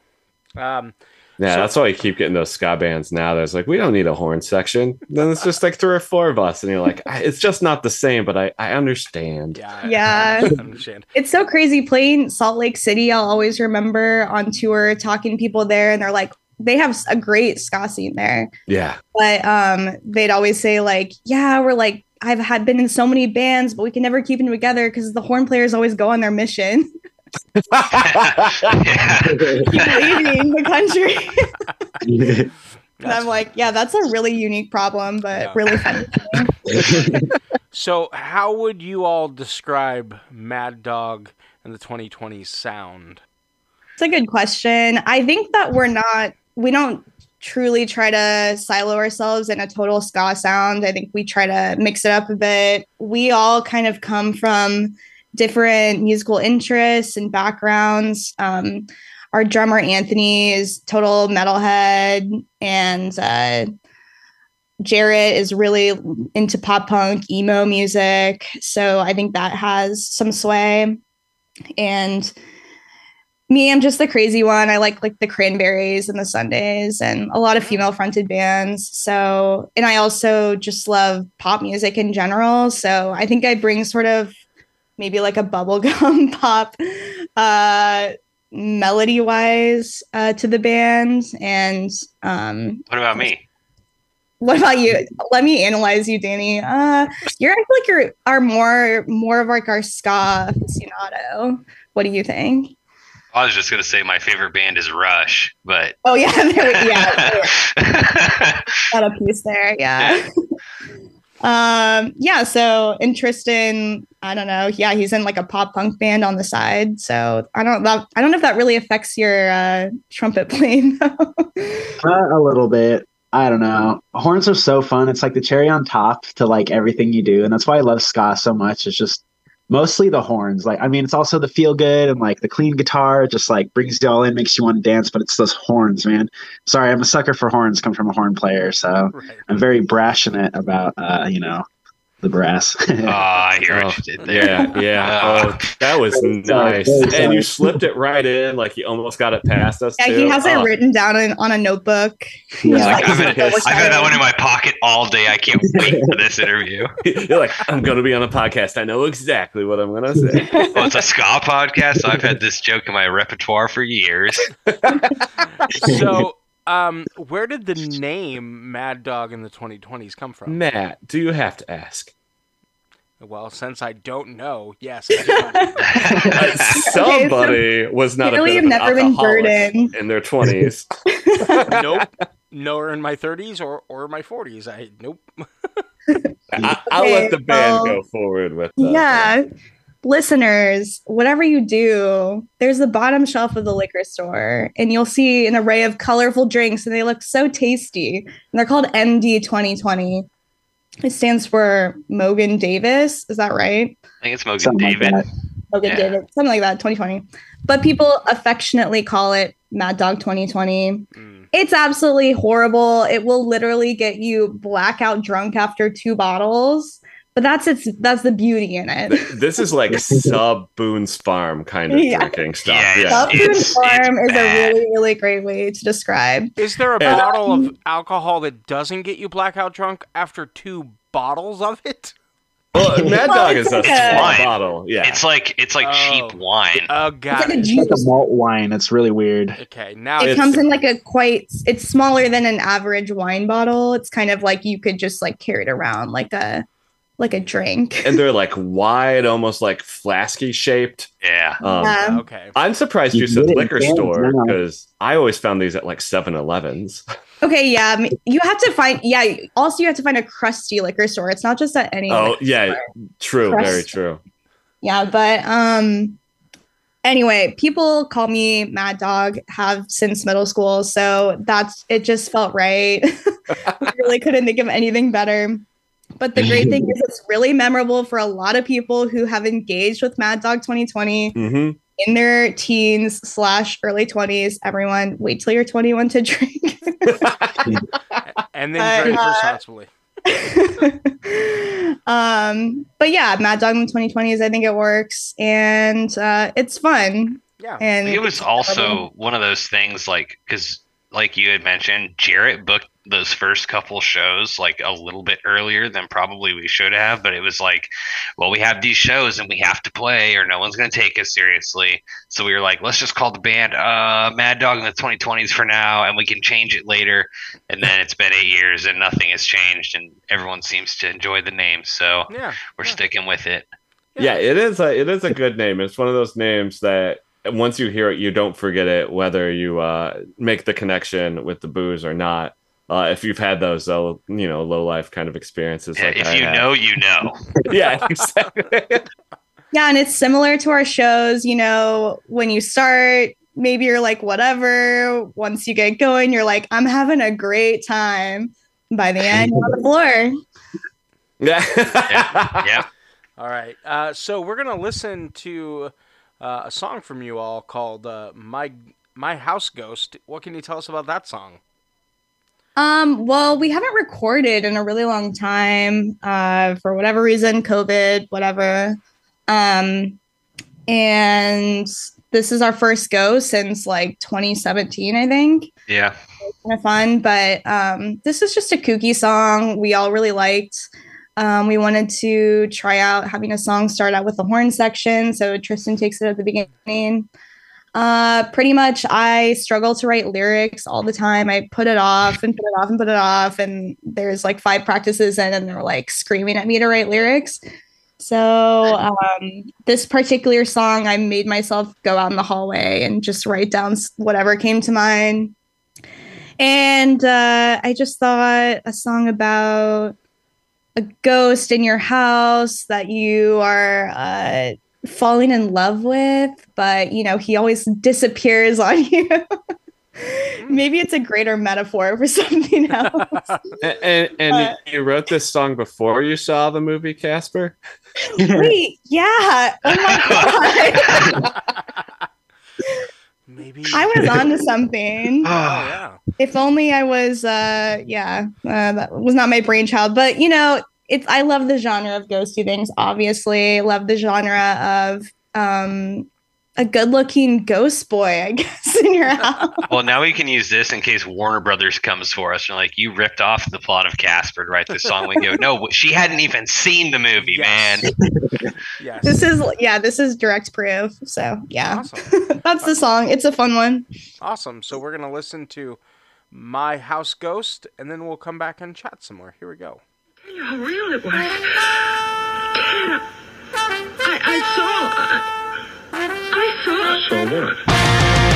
Um, Yeah, So- that's why you keep getting those ska bands now. There's like, we don't need a horn section. Then it's just like three or four of us, and you're like, "I- it's just not the same. But I, I understand. yeah, Yeah. (laughs) I understand. It's so crazy playing Salt Lake City. I'll always remember on tour talking to people there, and they're like, they have a great ska scene there. Yeah, But um, they'd always say like, yeah, we're like, I've had been in so many bands, but we can never keep them together because the horn players always go on their mission, yeah. (laughs) leaving the country. (laughs) and I'm like, yeah, that's a really unique problem, but Yeah. really funny. (laughs) So, how would you all describe Mad Dog and the 2020s sound? It's a good question. I think that we're not, we don't truly try to silo ourselves in a total ska sound. I think we try to mix it up a bit. We all kind of come from different musical interests and backgrounds. Um, our drummer Anthony is total metalhead, and uh, Jarrett is really into pop punk, emo music. So I think that has some sway. And me, I'm just the crazy one. I like like the Cranberries and the Sundays and a lot of female fronted bands. So, and I also just love pop music in general. So I think I bring sort of maybe like a bubblegum (laughs) pop uh melody wise uh to the band and um What about me? what about you let me analyze you danny uh you're I feel like you're are more more of like our ska aficionado what do you think I was just gonna say my favorite band is Rush, but Oh yeah, (laughs) there yeah, (laughs) got a piece there. Yeah. um. Yeah. So interest in I don't know. Yeah, he's in like a pop punk band on the side. So I don't. That, I don't know if that really affects your uh, trumpet (laughs) playing. Uh, a little bit. I don't know. Horns are so fun. It's like the cherry on top to like everything you do, and that's why I love ska so much. It's just mostly the horns. Like, I mean, it's also the feel good and like the clean guitar. It just like brings you all in, makes you want to dance. But it's those horns, man. Sorry, I'm a sucker for horns. Come from a horn player, so Right. I'm very brassionate about uh, you know the brass. (laughs) Ah, oh, I hear Oh, what you did there. yeah, yeah. Oh, that was nice. And you slipped it right in, like you almost got it past us. yeah, too. he has it Oh, written down in, on a notebook. Yeah. Like, I've, had, I've had that one in my pocket all day. I can't wait for this interview. (laughs) You're like, I'm going to be on a podcast. I know exactly what I'm going to say. Well, (laughs) it's a ska podcast, so I've had this joke in my repertoire for years. So, um, where did the name Mad Dog in the 2020s come from? Matt, do you have to ask? Well, since I don't know, yes. I do. (laughs) Uh, (laughs) somebody was not a Clearly, bit have of never been burdened. in their 20s. (laughs) nope. Nowhere in my 30s or, or my 40s. I nope. I, I'll let the band Okay, go forward with the, Yeah. Listeners, whatever you do, there's the bottom shelf of the liquor store, and you'll see an array of colorful drinks, and they look so tasty. And they're called MD 2020. It stands for Mogen Davis. Is that right? I think it's Mogen Something like David. that. Mogen Yeah. Davis, something like that, 2020. But people affectionately call it Mad Dog 2020. Mm. It's absolutely horrible. It will literally get you blackout drunk after two bottles. But that's its that's the beauty in it. This is like (laughs) sub Boone's Farm kind of Yeah. drinking stuff. Yeah, Yeah. South Boone it's- Farm it's is a really, really great way to describe. Is there a And- bottle of (laughs) alcohol that doesn't get you blackout drunk after two bottles of it? Well, Mad Well, Dog is a like small a- Wine. bottle. Yeah. It's like it's like Oh. cheap wine. Oh, It's got like a it. It's like a juice. malt wine. It's really weird. Okay, now It comes in like a quite it's smaller than an average wine bottle. It's kind of like you could just like carry it around like a like a drink. and they're (laughs) like wide, almost like flasky shaped. Yeah. Um, Yeah. okay. I'm surprised You you said get it liquor cans store now. because I always found these at like 7 Elevens. (laughs) Okay, yeah. I You have to find yeah, also you have to find a crusty liquor store. It's not just at any Oh, yeah. store. True. Crust. Very true. Yeah, but um anyway, people call me Mad Dog have since middle school, so that's it just felt right. (laughs) I really couldn't think of anything better. But the great thing is (laughs) it's really memorable for a lot of people who have engaged with Mad Dog 2020 hmm in their teens slash early 20s. Everyone, wait till you're 21 to drink. (laughs) And then drink uh, responsibly. (laughs) um, but yeah, Mad Dog in 2020s, I think it works and uh, it's fun. Yeah. And it was also one of those things like because like you had mentioned jarrett booked those first couple shows like a little bit earlier than probably we should have but it was like well we have these shows and we have to play or no one's going to take us seriously so we were like let's just call the band uh mad dog in the 2020s for now and we can change it later and then it's been eight years and nothing has changed and everyone seems to enjoy the name so Yeah. we're yeah. sticking with it Yeah, it is a it is a good name. It's one of those names that once you hear it, you don't forget it, whether you uh, make the connection with the booze or not. Uh, if you've had those, uh, you know, low life kind of experiences, Yeah, like if I you have. know you know (laughs) yeah, exactly. Yeah, and it's similar to our shows. You know, when you start, maybe you're like, whatever. Once you get going, you're like, I'm having a great time. By the end, you're on the floor. (laughs) yeah, yep (laughs) All right. Uh, so we're gonna listen to uh, a song from you all called uh, "My My House Ghost." What can you tell us about that song? Um, well, we haven't recorded in a really long time, uh, for whatever reason, COVID, whatever. Um, and this is our first go since like 2017, I think. yeah kind of fun, but um, this is just a kooky song we all really liked. Um, we wanted to try out having a song start out with the horn section, so Tristan takes it at the beginning. Uh, pretty much, I struggle to write lyrics all the time. I put it off and put it off and put it off, and there's like five practices in, and they're like screaming at me to write lyrics. So um, this particular song, I made myself go out in the hallway and just write down whatever came to mind. And uh, I just thought a song about a ghost in your house that you are uh, falling in love with, but you know, he always disappears on (laughs) you. Maybe it's a greater metaphor for (laughs) something else. and and, and Uh, you wrote this song before you saw the movie Casper. (laughs) Wait, yeah. Oh my God. Maybe. I was onto something. Oh yeah. if only I was, uh, yeah, uh, that was not my brainchild. But you know, it's I love the genre of ghosty things. Obviously, love the genre of um, a good-looking ghost boy, I (laughs) guess, in your house. Well, now we can use this in case Warner Brothers comes for us and like you ripped off the plot of Casper to write this song. We go, no, she hadn't even seen the movie, Yes. man. (laughs) Yes. This is yeah, this is direct proof. So yeah, awesome. (laughs) that's the song. It's a fun one. Awesome. So we're gonna listen to "My House Ghost" and then we'll come back and chat some more. Here we go. Oh, How real it was. Dad, I, I saw. I, saw. I saw. So what?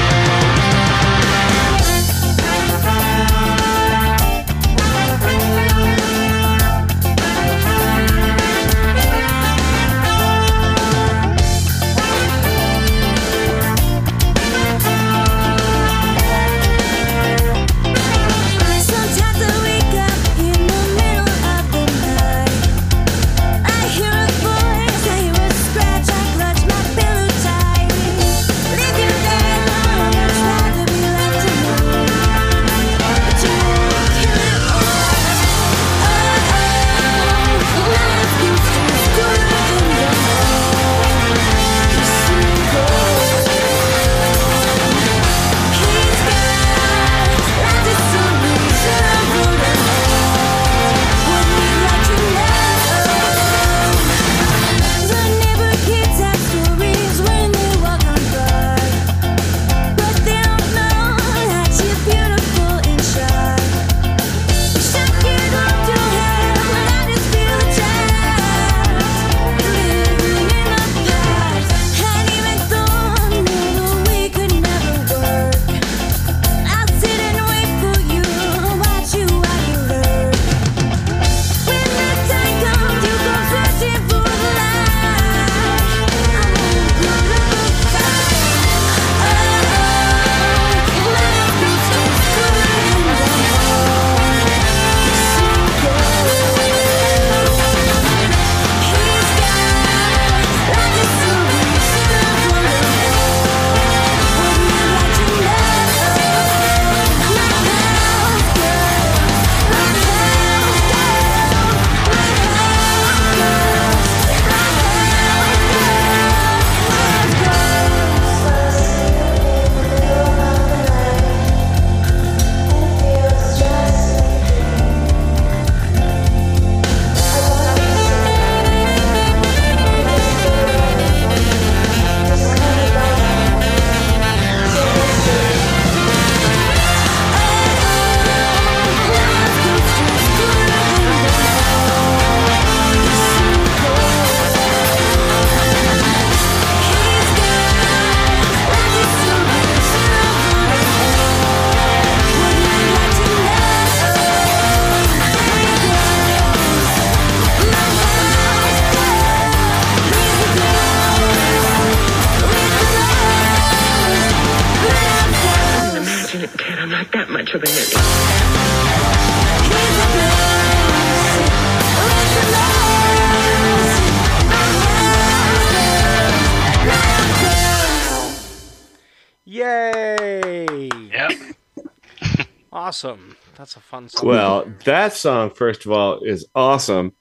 That's a fun song. Well, that song, first of all, is awesome.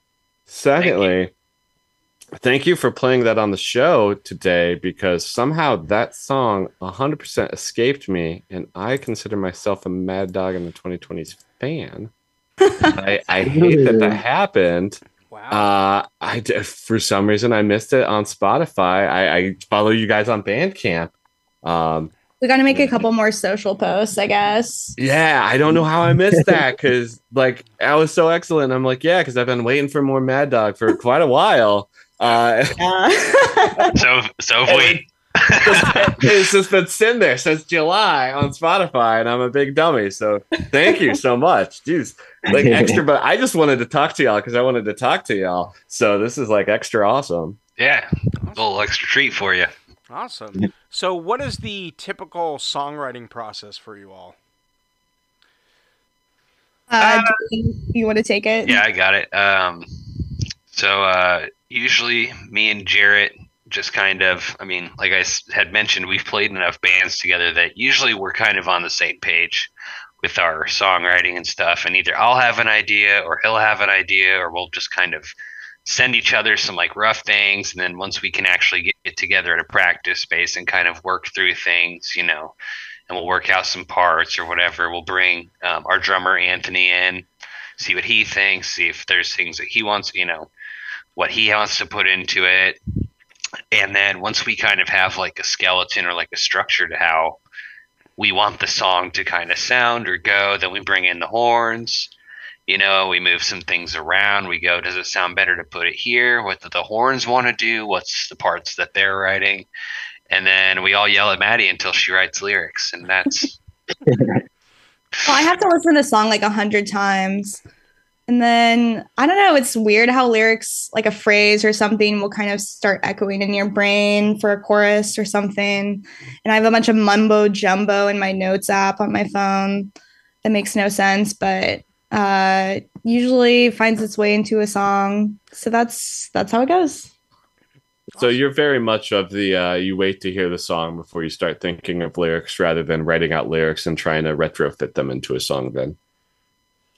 Secondly, thank you for playing that on the show today because somehow that song 100% escaped me, and I consider myself a Mad Dog in the 2020s fan. (laughs) I, I hate that that happened. wow. Uh, I d- for some reason I missed it on Spotify. I, I follow you guys on Bandcamp. Um, We got to make a couple more social posts, I guess. yeah, I don't know how I missed that because like I was so excellent. I'm like, yeah, because I've been waiting for more Mad Dog for quite a while. Uh, Yeah. (laughs) So so have we. it's just been sitting there since July on Spotify, and I'm a big dummy. So thank you so much, Jeez, like extra. But I just wanted to talk to y'all because I wanted to talk to y'all. So this is like extra awesome. Yeah. A little extra treat for you. Awesome. So, what is the typical songwriting process for you all? uh, do you want to take it? Yeah, I got it. Um, so uh, usually me and Jarrett just kind of, I mean, like I had mentioned, we've played enough bands together that usually we're kind of on the same page with our songwriting and stuff. And either I'll have an idea or he'll have an idea, or we'll just kind of send each other some like rough things. And then once we can actually get, get together at a practice space and kind of work through things, you know, and we'll work out some parts or whatever, we'll bring um, our drummer Anthony in see what he thinks, see if there's things that he wants, you know, what he wants to put into it. And then once we kind of have like a skeleton or like a structure to how we want the song to kind of sound or go, then we bring in the horns. You know, we move some things around. We go, does it sound better to put it here? What do the horns want to do? What's the parts that they're writing? And then we all yell at Maddie until she writes lyrics. And that's (laughs) Well, I have to listen to a song like a hundred times. And then I don't know, it's weird how lyrics, like a phrase or something, will kind of start echoing in your brain for a chorus or something. And I have a bunch of mumbo jumbo in my notes app on my phone that makes no sense, but uh usually finds its way into a song. So that's that's how it goes. So you're very much of the uh, you wait to hear the song before you start thinking of lyrics rather than writing out lyrics and trying to retrofit them into a song. Then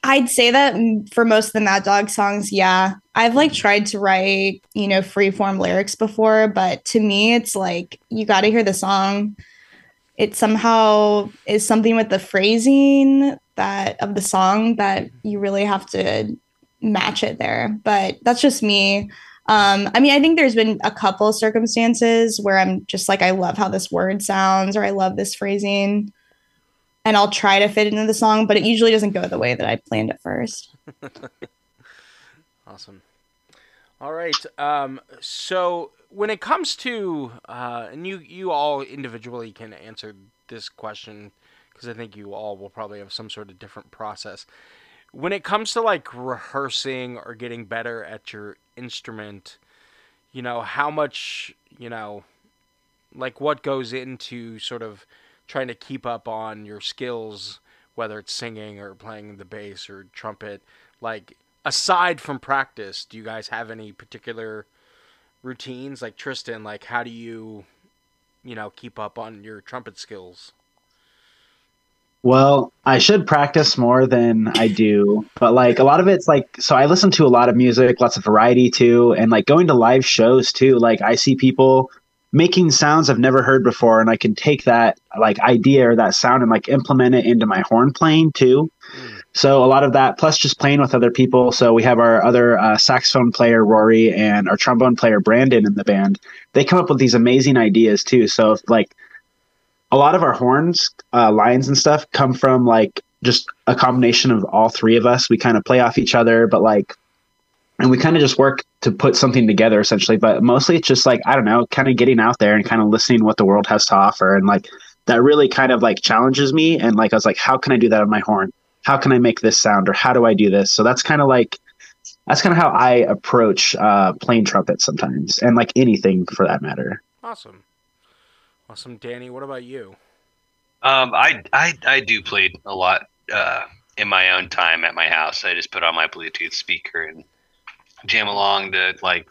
I'd say that for most of the Mad Dog songs, yeah. I've like tried to write, you know, free form lyrics before, but to me, it's like you got to hear the song. It somehow is something with the phrasing that of the song that you really have to match it there. But that's just me. Um, I mean, I think there's been a couple circumstances where I'm just like, I love how this word sounds, or I love this phrasing and I'll try to fit it into the song, but it usually doesn't go the way that I planned at first. (laughs) Awesome. All right. Um, so when it comes to, uh, and you you all individually can answer this question because I think you all will probably have some sort of different process. When it comes to like rehearsing or getting better at your instrument, you know how much you know, like what goes into sort of trying to keep up on your skills, whether it's singing or playing the bass or trumpet. Like aside from practice, do you guys have any particular routines? Like Tristan, like how do you, you know, keep up on your trumpet skills? Well, I should practice more than I do, but like a lot of it's like so I listen to a lot of music, lots of variety too, and like going to live shows too. Like I see people making sounds I've never heard before, and I can take that like idea or that sound and like implement it into my horn playing too. So a lot of that, plus just playing with other people. So we have our other uh, saxophone player Rory and our trombone player Brandon in the band. They come up with these amazing ideas too. So if, like a lot of our horns, uh, lines and stuff come from like just a combination of all three of us. We kind of play off each other, but like, and we kind of just work to put something together essentially. But mostly it's just like, I don't know, kind of getting out there and kind of listening what the world has to offer. And like, that really kind of like challenges me. And like, I was like, how can I do that on my horn? How can I make this sound or how do I do this? So that's kind of like, that's kind of how I approach uh, playing trumpet sometimes and like anything for that matter. Awesome. Awesome. Danny, what about you? Um, I, I I do play a lot uh, in my own time at my house. I just put on my Bluetooth speaker and jam along to like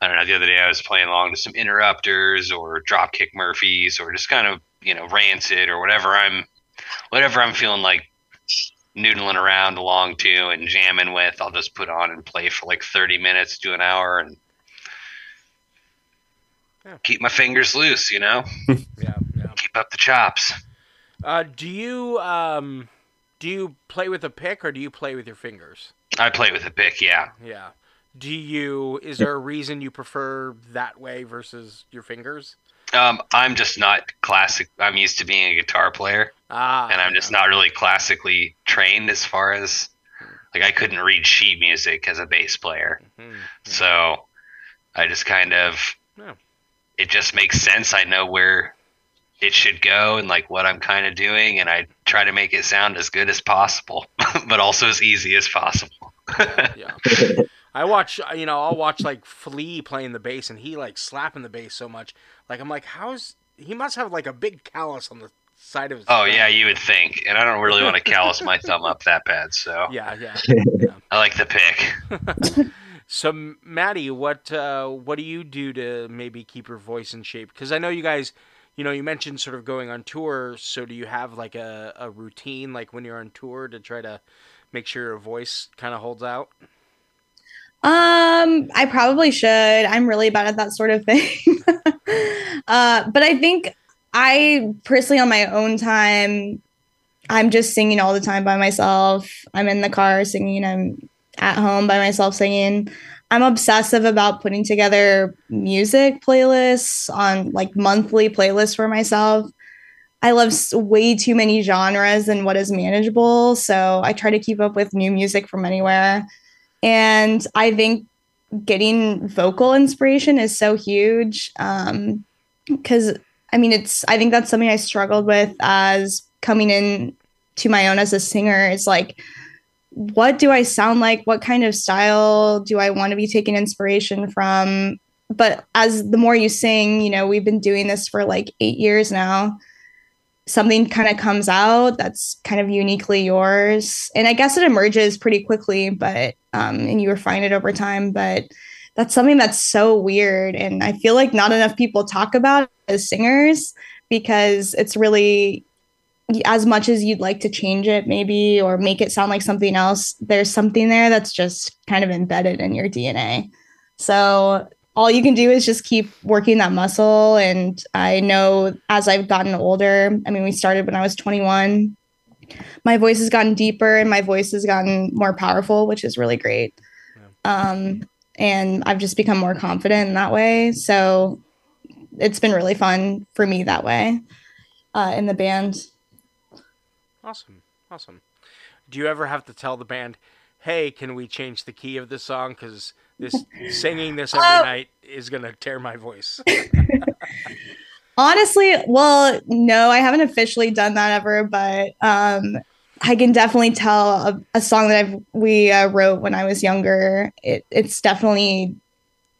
I don't know. The other day I was playing along to some Interrupters or Dropkick Murphys or just kind of you know Rancid or whatever I'm whatever I'm feeling like noodling around along to and jamming with. I'll just put on and play for like 30 minutes to an hour and keep my fingers loose. You know, (laughs) Yeah, yeah. keep up the chops. Uh, do you um, do you play with a pick or do you play with your fingers? I play with a pick. Yeah. Yeah. Do you? Is there a reason you prefer that way versus your fingers? Um, I'm just not classic. I'm used to being a guitar player. Ah, and I'm just not really classically trained as far as like I couldn't read sheet music as a bass player. So I just kind of Yeah. it just makes sense. I know where it should go and like what I'm kind of doing and I try to make it sound as good as possible, (laughs) but also as easy as possible. (laughs) yeah. I watch, you know, I'll watch like Flea playing the bass and he like slapping the bass so much. Like I'm like, how's he must have like a big callus on the side of his. Oh yeah, you would think. And I don't really want to callus my thumb up that bad, so (laughs) Yeah, yeah. I like the pick. (laughs) So Maddie, what uh, what do you do to maybe keep your voice in shape? Because I know you guys, you know, you mentioned sort of going on tour. So do you have like a, a routine like when you're on tour to try to make sure your voice kind of holds out? Um, I probably should. I'm really bad at that sort of thing. (laughs) uh, but I think I personally, on my own time, I'm just singing all the time by myself. I'm in the car singing. I'm at home by myself singing. I'm obsessive about putting together music playlists on like monthly playlists for myself. I love way too many genres and what is manageable. So I try to keep up with new music from anywhere. And I think getting vocal inspiration is so huge. Um, because I mean, it's, I think that's something I struggled with as coming in to my own as a singer. It's like, what do I sound like? What kind of style do I want to be taking inspiration from? But as the more you sing, you know, we've been doing this for like eight years now something kind of comes out that's kind of uniquely yours. And i guess it emerges pretty quickly but um and you refine it over time but that's something that's so weird. And i feel like not enough people talk about as singers because it's really as much as you'd like to change it maybe or make it sound like something else there's something there that's just kind of embedded in your dna so all you can do is just keep working that muscle. And I know as I've gotten older, I mean, we started when I was 21. My voice has gotten deeper and my voice has gotten more powerful, which is really great. Um, and I've just become more confident in that way. So it's been really fun for me that way uh, in the band. Awesome, awesome. Do you ever have to tell the band, "Hey, can we change the key of this song? Because this singing this every Oh. night is gonna tear my voice." (laughs) Honestly, well, no, I haven't officially done that ever, but um, I can definitely tell a, a song that I've, we uh, wrote when I was younger. It, it's definitely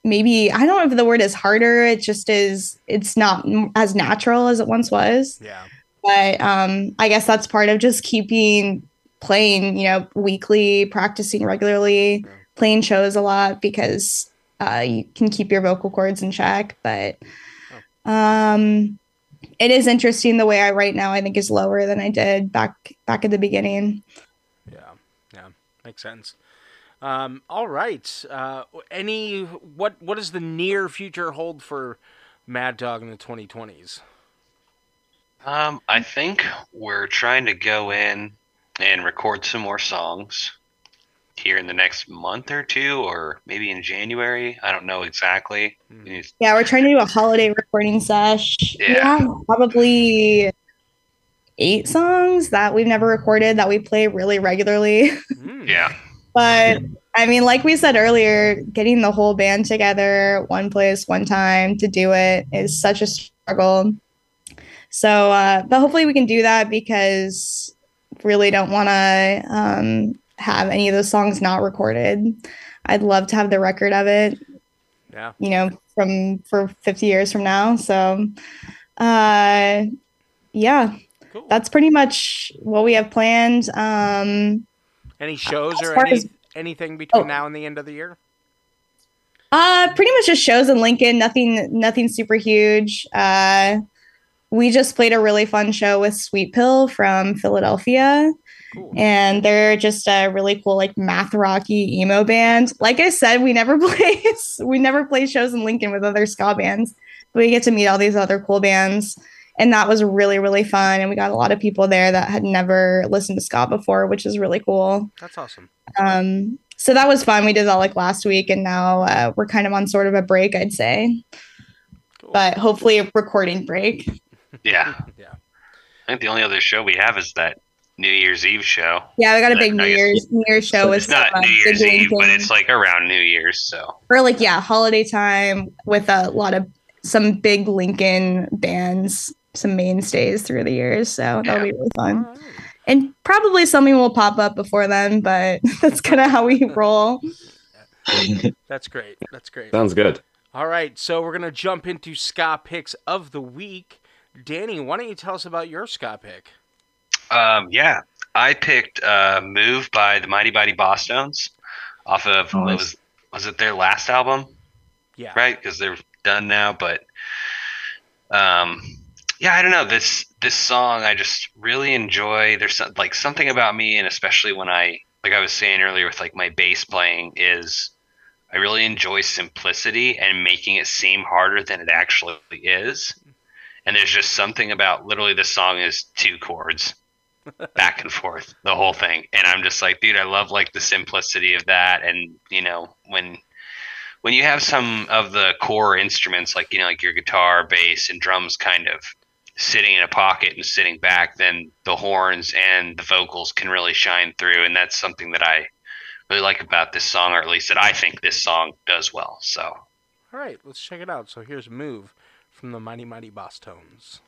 maybe I don't know if the word is harder. It just is. It's not as natural as it once was. Yeah. But um, I guess that's part of just keeping playing. You know, weekly, practicing regularly, playing shows a lot because uh, you can keep your vocal cords in check. But um, it is interesting the way I write now. I think is lower than I did back back at the beginning. Yeah, yeah, makes sense. Um, all right. Uh, any what what does the near future hold for Mad Dog in the 2020s? Um, I think we're trying to go in and record some more songs here in the next month or two, or maybe in January. I don't know exactly. We Yeah, we're trying to do a holiday recording sesh. We Yeah. probably eight songs that we've never recorded that we play really regularly. Yeah. but I mean, like we said earlier, getting the whole band together, one place, one time to do it is such a struggle. So, uh, but hopefully we can do that because really don't want to um, have any of those songs not recorded. I'd love to have the record of it Yeah. you know, from for 50 years from now. So, uh, yeah. that's pretty much what we have planned. Um, Any shows or any, as- anything between Oh. now and the end of the year? Uh, pretty much just shows in Lincoln. Nothing, nothing super huge. Uh, we just played a really fun show with Sweet Pill from Philadelphia, and they're just a really cool like math rocky emo band. Like I said, we never (laughs) play, we never play shows in Lincoln with other ska bands. but We get to meet all these other cool bands, and that was really really fun. And we got a lot of people there that had never listened to ska before, which is really cool. That's awesome. Um, so that was fun. We did that like last week, and now uh, we're kind of on sort of a break, I'd say. But hopefully, a recording break. Yeah. (laughs) Yeah. I think the only other show we have is that New Year's Eve show. Yeah, we got a big New Year's New Year's show with It's not some, uh, New Year's big Eve, but it's like around New Year's, so or like yeah, holiday time with a lot of some big Lincoln bands, some mainstays through the years. So that'll be really fun. And probably something will pop up before then, but (laughs) that's kind of how we (laughs) roll. That's great. That's great. Sounds good. All right, so we're gonna jump into ska picks of the week. Danny, why don't you tell us about your ska pick? Um, yeah, I picked uh, "Move" by the Mighty Mighty Bosstones off of Oh, was was it their last album? Yeah. Right, because they're done now. But um, yeah, I don't know this this song. I just really enjoy. There's like something about me, and especially when I like I was saying earlier with like my bass playing is. I really enjoy simplicity and making it seem harder than it actually is. And there's just something about literally this song is two chords back and forth the whole thing and i'm just like dude i love like the simplicity of that and you know when when you have some of the core instruments like you know like your guitar bass and drums kind of sitting in a pocket and sitting back then the horns and the vocals can really shine through and that's something that i really like about this song or at least that i think this song does well so All right, let's check it out. So here's a "Move" from the Mighty Mighty Bosstones.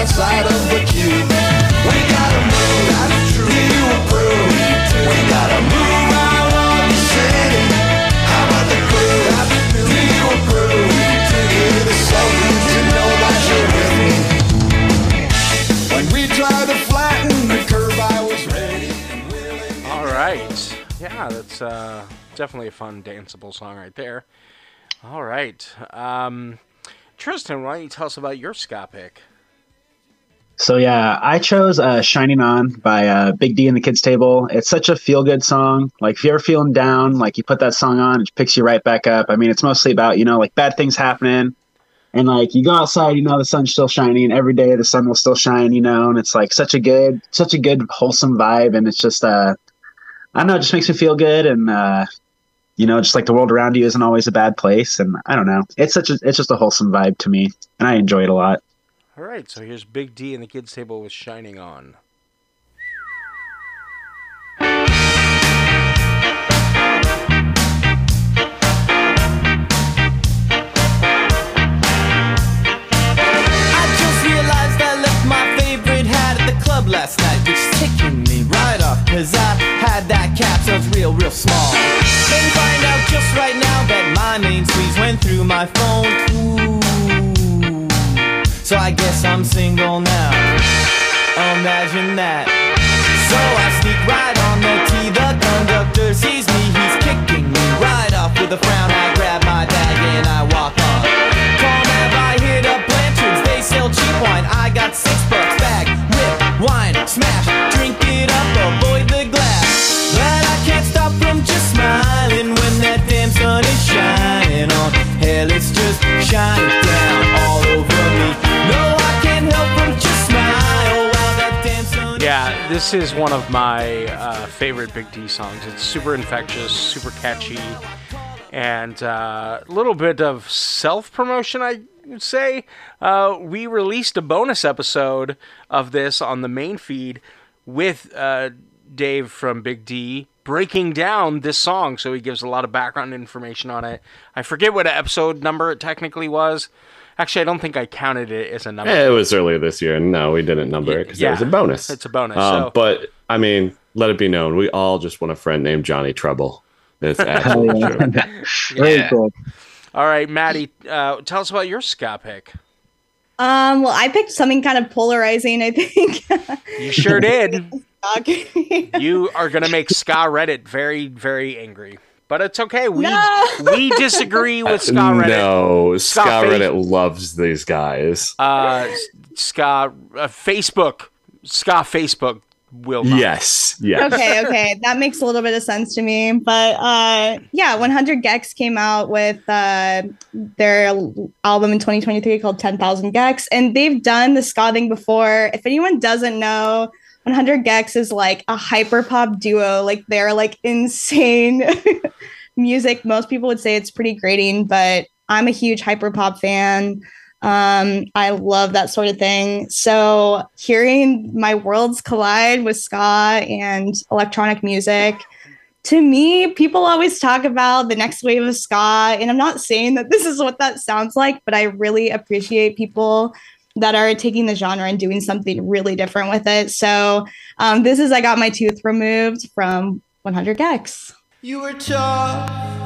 Outside of the cube. We gotta move, do you approve? We. How? Do you we to. All right, yeah, that's uh, definitely a fun danceable song right there. All right, um, Tristan, why don't you tell us about your ska pick? So yeah, I chose uh, "Shining On" by uh, Big D and the Kids Table. It's such a feel-good song. Like if you're feeling down, like you put that song on, it picks you right back up. I mean, it's mostly about you know like bad things happening, and like you go outside, you know the sun's still shining every day. The sun will still shine, you know, and it's like such a good, such a good wholesome vibe, and it's just uh, I don't know, it just makes me feel good, and uh, you know, just like the world around you isn't always a bad place, and I don't know, it's such a, it's just a wholesome vibe to me, and I enjoy it a lot. All right, so here's Big D and the Kids Table with "Shining On." I just realized I left my favorite hat at the club last night, which is ticking me right off, cause I had that cap, so it's real, real small. Then find out just right now that my main squeeze went through my phone. Ooh. So I guess I'm single now. Imagine that. So I sneak right on the T. The conductor sees me, he's kicking me right off with a frown. I grab my bag and I walk on. Comm Ave, I hit up Blanchard's, they sell cheap wine. I got six bucks bag, rip, wine, smash, drink it up, avoid the glass. But I can't stop from just smiling when that damn sun is shining on. Hell, it's just shining down all over me. Yeah, this is one of my uh, favorite Big D songs. It's super infectious, super catchy, And uh, a little bit of self promotion, I would say. Uh, we released a bonus episode of this on the main feed with uh, Dave from Big D breaking down this song. So he gives a lot of background information on it. I forget what episode number it technically was. Actually, I don't think I counted it as a number. It was earlier this year. No, we didn't number it because Yeah, it was a bonus. it's a bonus, Um, so- But I mean, let it be known, we all just want a friend named Johnny Trouble. It's (laughs) absolutely (laughs) yeah. true. Very Yeah. cool. All right, Maddie, uh, tell us about your ska pick. Um, well, I picked something kind of polarizing, I think. You sure did. (laughs) Okay. You are going to make ska Reddit very, very angry. But it's okay. We No. we disagree (laughs) with ska Reddit. No, Ska Scott Face- Reddit loves these guys. Uh, ska uh, Facebook, ska Facebook will not. Yes, yes. okay, okay. That makes a little bit of sense to me. But uh yeah, 100 gecs came out with uh their album in 2023 called 10,000 gecs and they've done the ska thing before. If anyone doesn't know, 100 gecs is like a hyper pop duo. Like they're like insane (laughs) music. Most people would say it's pretty grating, but I'm a huge hyper pop fan. Um, I love that sort of thing. So hearing my worlds collide with ska and electronic music, to me, people always talk about the next wave of ska, and I'm not saying that this is what that sounds like, but I really appreciate people that are taking the genre and doing something really different with it. So um, this is I got my tooth removed from 100 gecs. You were tough,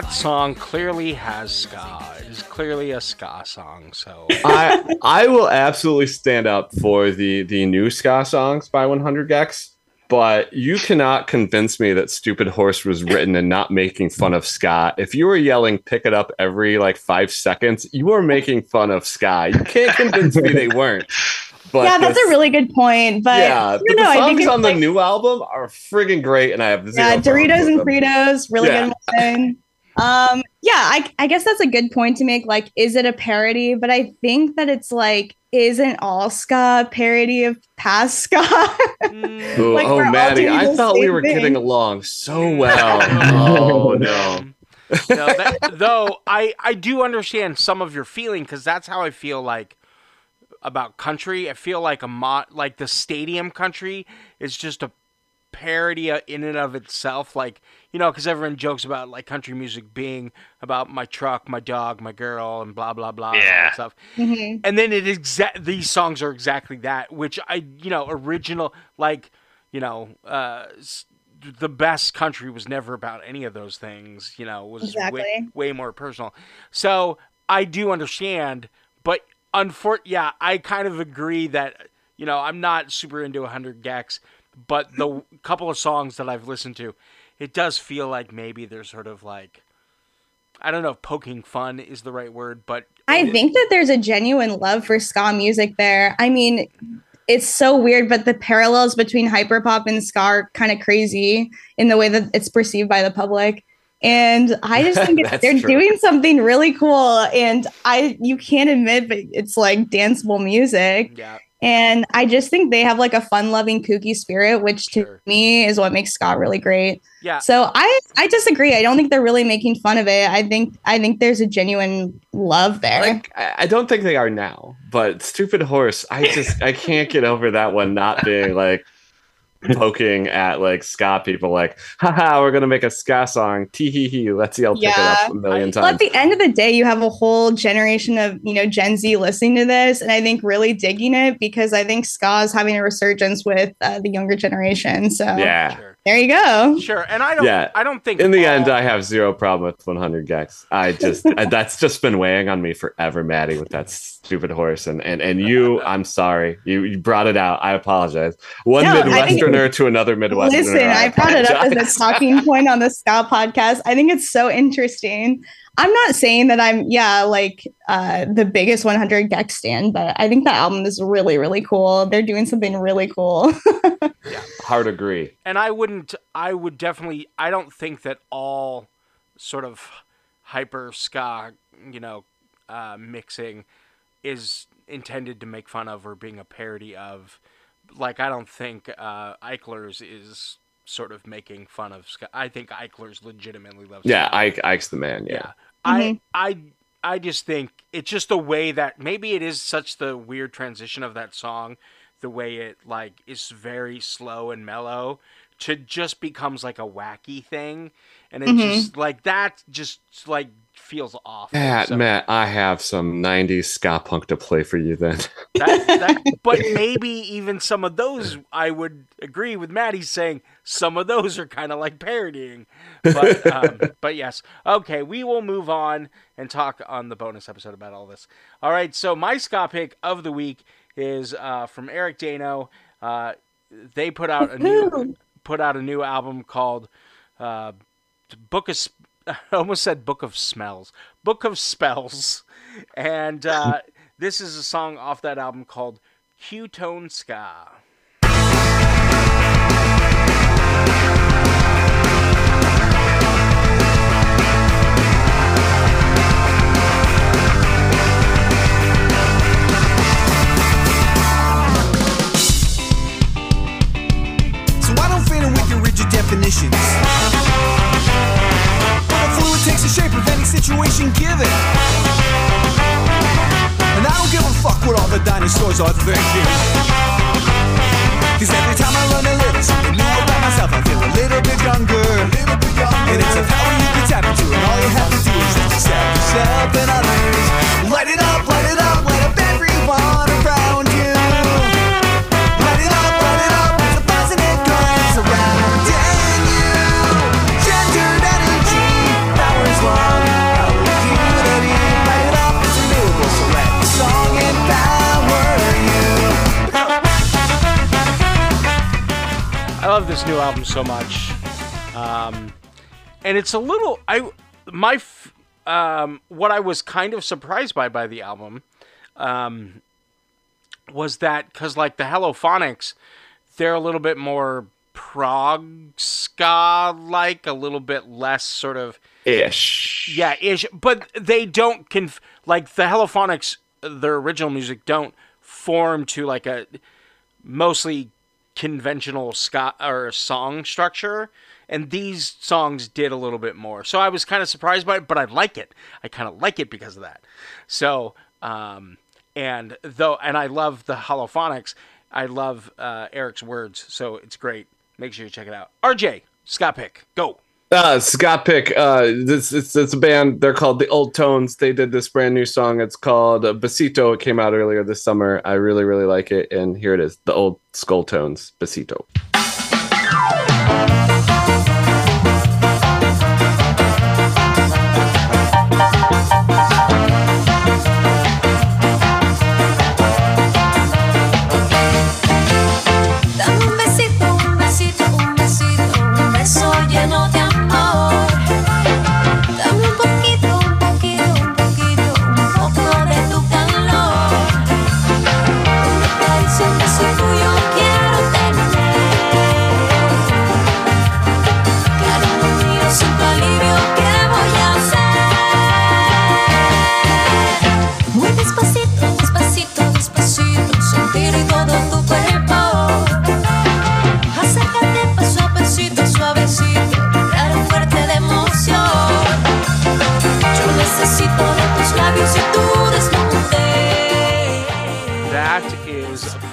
that song clearly has ska. It is clearly a ska song. So I I will absolutely stand up for the the new ska songs by 100 gecs, but you cannot convince me that Stupid Horse was written and not making fun of ska. If you were yelling "pick it up" every like five seconds, you are making fun of ska. You can't convince me they weren't. But yeah, that's the- a really good point. But yeah. you but know, the I think songs it's on the like- new album are friggin' great, and I have zero yeah, Doritos and. Fritos, really Yeah. good one. Um, yeah, I, I guess that's a good point to make. Like, is it a parody? But I think that it's like, isn't all ska a parody of past (laughs) ska? Oh, Like, oh Maddy, I thought we were thing. getting along so (laughs) well. oh no. (laughs) no, that, though I I do understand some of your feeling because that's how I feel like about country. I feel like a mo- like the stadium country is just a parody in and of itself. Like you know, because everyone jokes about like country music being about my truck, my dog, my girl, and blah blah blah, and all Yeah. that stuff. Mhm. And then it exact these songs are exactly that, which I you know original like you know uh the best country was never about any of those things. You know, it was way, Exactly. way more personal. So I do understand, but unfor yeah, I kind of agree that you know I'm not super into 100 gecs, but the couple of songs that I've listened to, it does feel like maybe they're sort of like I don't know if poking fun is the right word, but I think that there's a genuine love for ska music there. I mean, it's so weird, but the parallels between hyperpop and ska are kind of crazy in the way that it's perceived by the public. And I just think (laughs) it's, they're true. doing something really cool. And I, you can't admit, but it's like danceable music. yeah. And I just think they have like a fun loving, kooky spirit, which to Sure. me is what makes ska really great. Yeah. So I, I disagree. I don't think they're really making fun of it. I think, I think there's a genuine love there. Like I I don't think they are now, but stupid horse. I just I can't get over that one not being like poking at like ska people, like, haha, we're gonna make a ska song. Tee hee hee. Let's yell pick it Yeah. up a million Well, at the end of the day, you have a whole generation of you know Gen Z listening to this, and I think really digging it because I think ska is having a resurgence with uh, the younger generation. So Yeah. There you go. Sure, and I don't. Yeah. I don't think In the all- end, I have zero problem with 100 gecs. I just (laughs) I- that's just been weighing on me forever, Maddy, with that stupid horse. And and and you, (laughs) I'm sorry, you, you brought it out. I apologize. One No, I think- Midwesterner to another Midwesterner. Listen, I brought it up as apologize. a talking (laughs) point on the ska podcast. I think it's so interesting. I'm not saying that I'm yeah like uh, the biggest 100 gecs stand, but I think that album is really really cool. They're doing something really cool. Hard agree. and I wouldn't. I would definitely. I don't think that all sort of hyper ska, you know, uh, mixing is intended to make fun of or being a parody of. Like, I don't think uh, Eichler's is sort of making fun of ska. I think Eichler's legitimately loves. Yeah, ska. Ike, Ike's the man. Yeah. Yeah. I I I just think it's just the way that maybe it is such the weird transition of that song, the way it like is very slow and mellow to just becomes like a wacky thing and it Mhm. just like that just like feels off. Matt, So Matt, I have some 90s ska punk to play for you then. that, that, (laughs) but maybe even some of those I would agree with Maddy saying some of those are kind of like parodying. But um, (laughs) but yes. Okay, we will move on and talk on the bonus episode about all this. All right, so my ska pick of the week is uh, from Eric Dano. Uh, they put out a new put out a new album called uh, Book of (laughs) I almost said Book of Smells. Book of Spells. And uh, (laughs) this is a song off that album called Q-Tone Ska. Definitions. A fluid takes the shape of any situation given. And I don't give a fuck what all the dinosaurs are thinking. This new album so much, um, and it's a little. I my f- um, what I was kind of surprised by by the album um, was that because like the Hellophonics, they're a little bit more prog ska like, a little bit less sort of Ish. yeah, ish. But they don't conf- like the Hellophonics. Their original music don't form to like a mostly conventional ska or song structure, and these songs did a little bit more. So I was kind of surprised by it, but I like it. I kind of like it because of that. So um, and though, and I love the Holophonics. I love uh, Eric's words, so it's great. Make sure you check it out. RJ, ska Pick, go. Uh, ska Pick. Uh, this it's, it's a band. They're called the Old Tones. They did this brand new song. It's called uh, Besito. It came out earlier this summer. I really really like it. And here it is. The Old Skull Tones. Besito.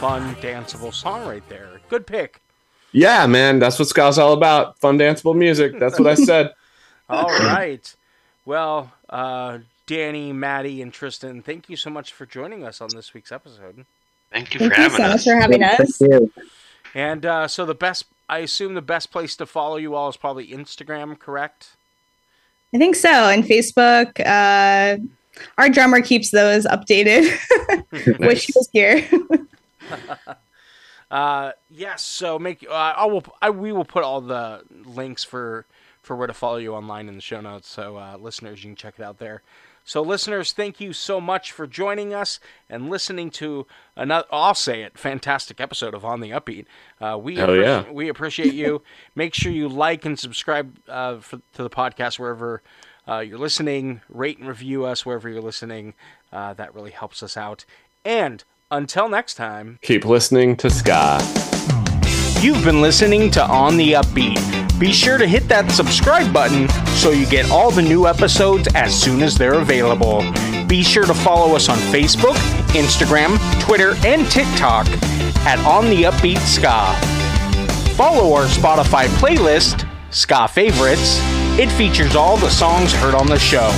Fun, danceable song right there. Good pick. Yeah, man, that's what ska's all about. Fun, danceable music. That's what I (laughs) said. All right. Well, uh, Danny, Maddy, and Tristan, thank you so much for joining us on this week's episode. Thank you Thank for you having so us. much for having us. You. And uh, so the best, I assume the best place to follow you all is probably Instagram, correct? I think so. And Facebook, uh, our drummer keeps those updated. (laughs) (laughs) Wish he was here. (laughs) Uh, yes. So make uh, I will I we will put all the links for for where to follow you online in the show notes. So uh, listeners, you can check it out there. So listeners, thank you so much for joining us and listening to another. I'll say it, fantastic episode of On the Upbeat. Uh, we Hell appreci- yeah. we appreciate you. Make sure you like and subscribe uh, for, to the podcast wherever uh, you're listening. Rate and review us wherever you're listening. Uh, that really helps us out. And until next time. Keep listening to ska. You've been listening to On the Upbeat. Be sure to hit that subscribe button so you get all the new episodes as soon as they're available. Be sure to follow us on Facebook, Instagram, Twitter, and TikTok at On the Upbeat Ska. Follow our Spotify playlist, Ska Favorites. It features all the songs heard on the show.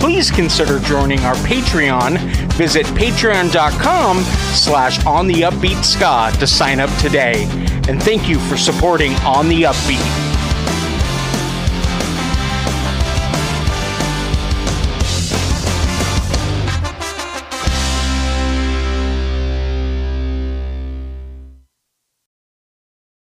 Please consider joining our Patreon. Visit patreon.com slash on the upbeat ska to sign up today. And thank you for supporting On the Upbeat.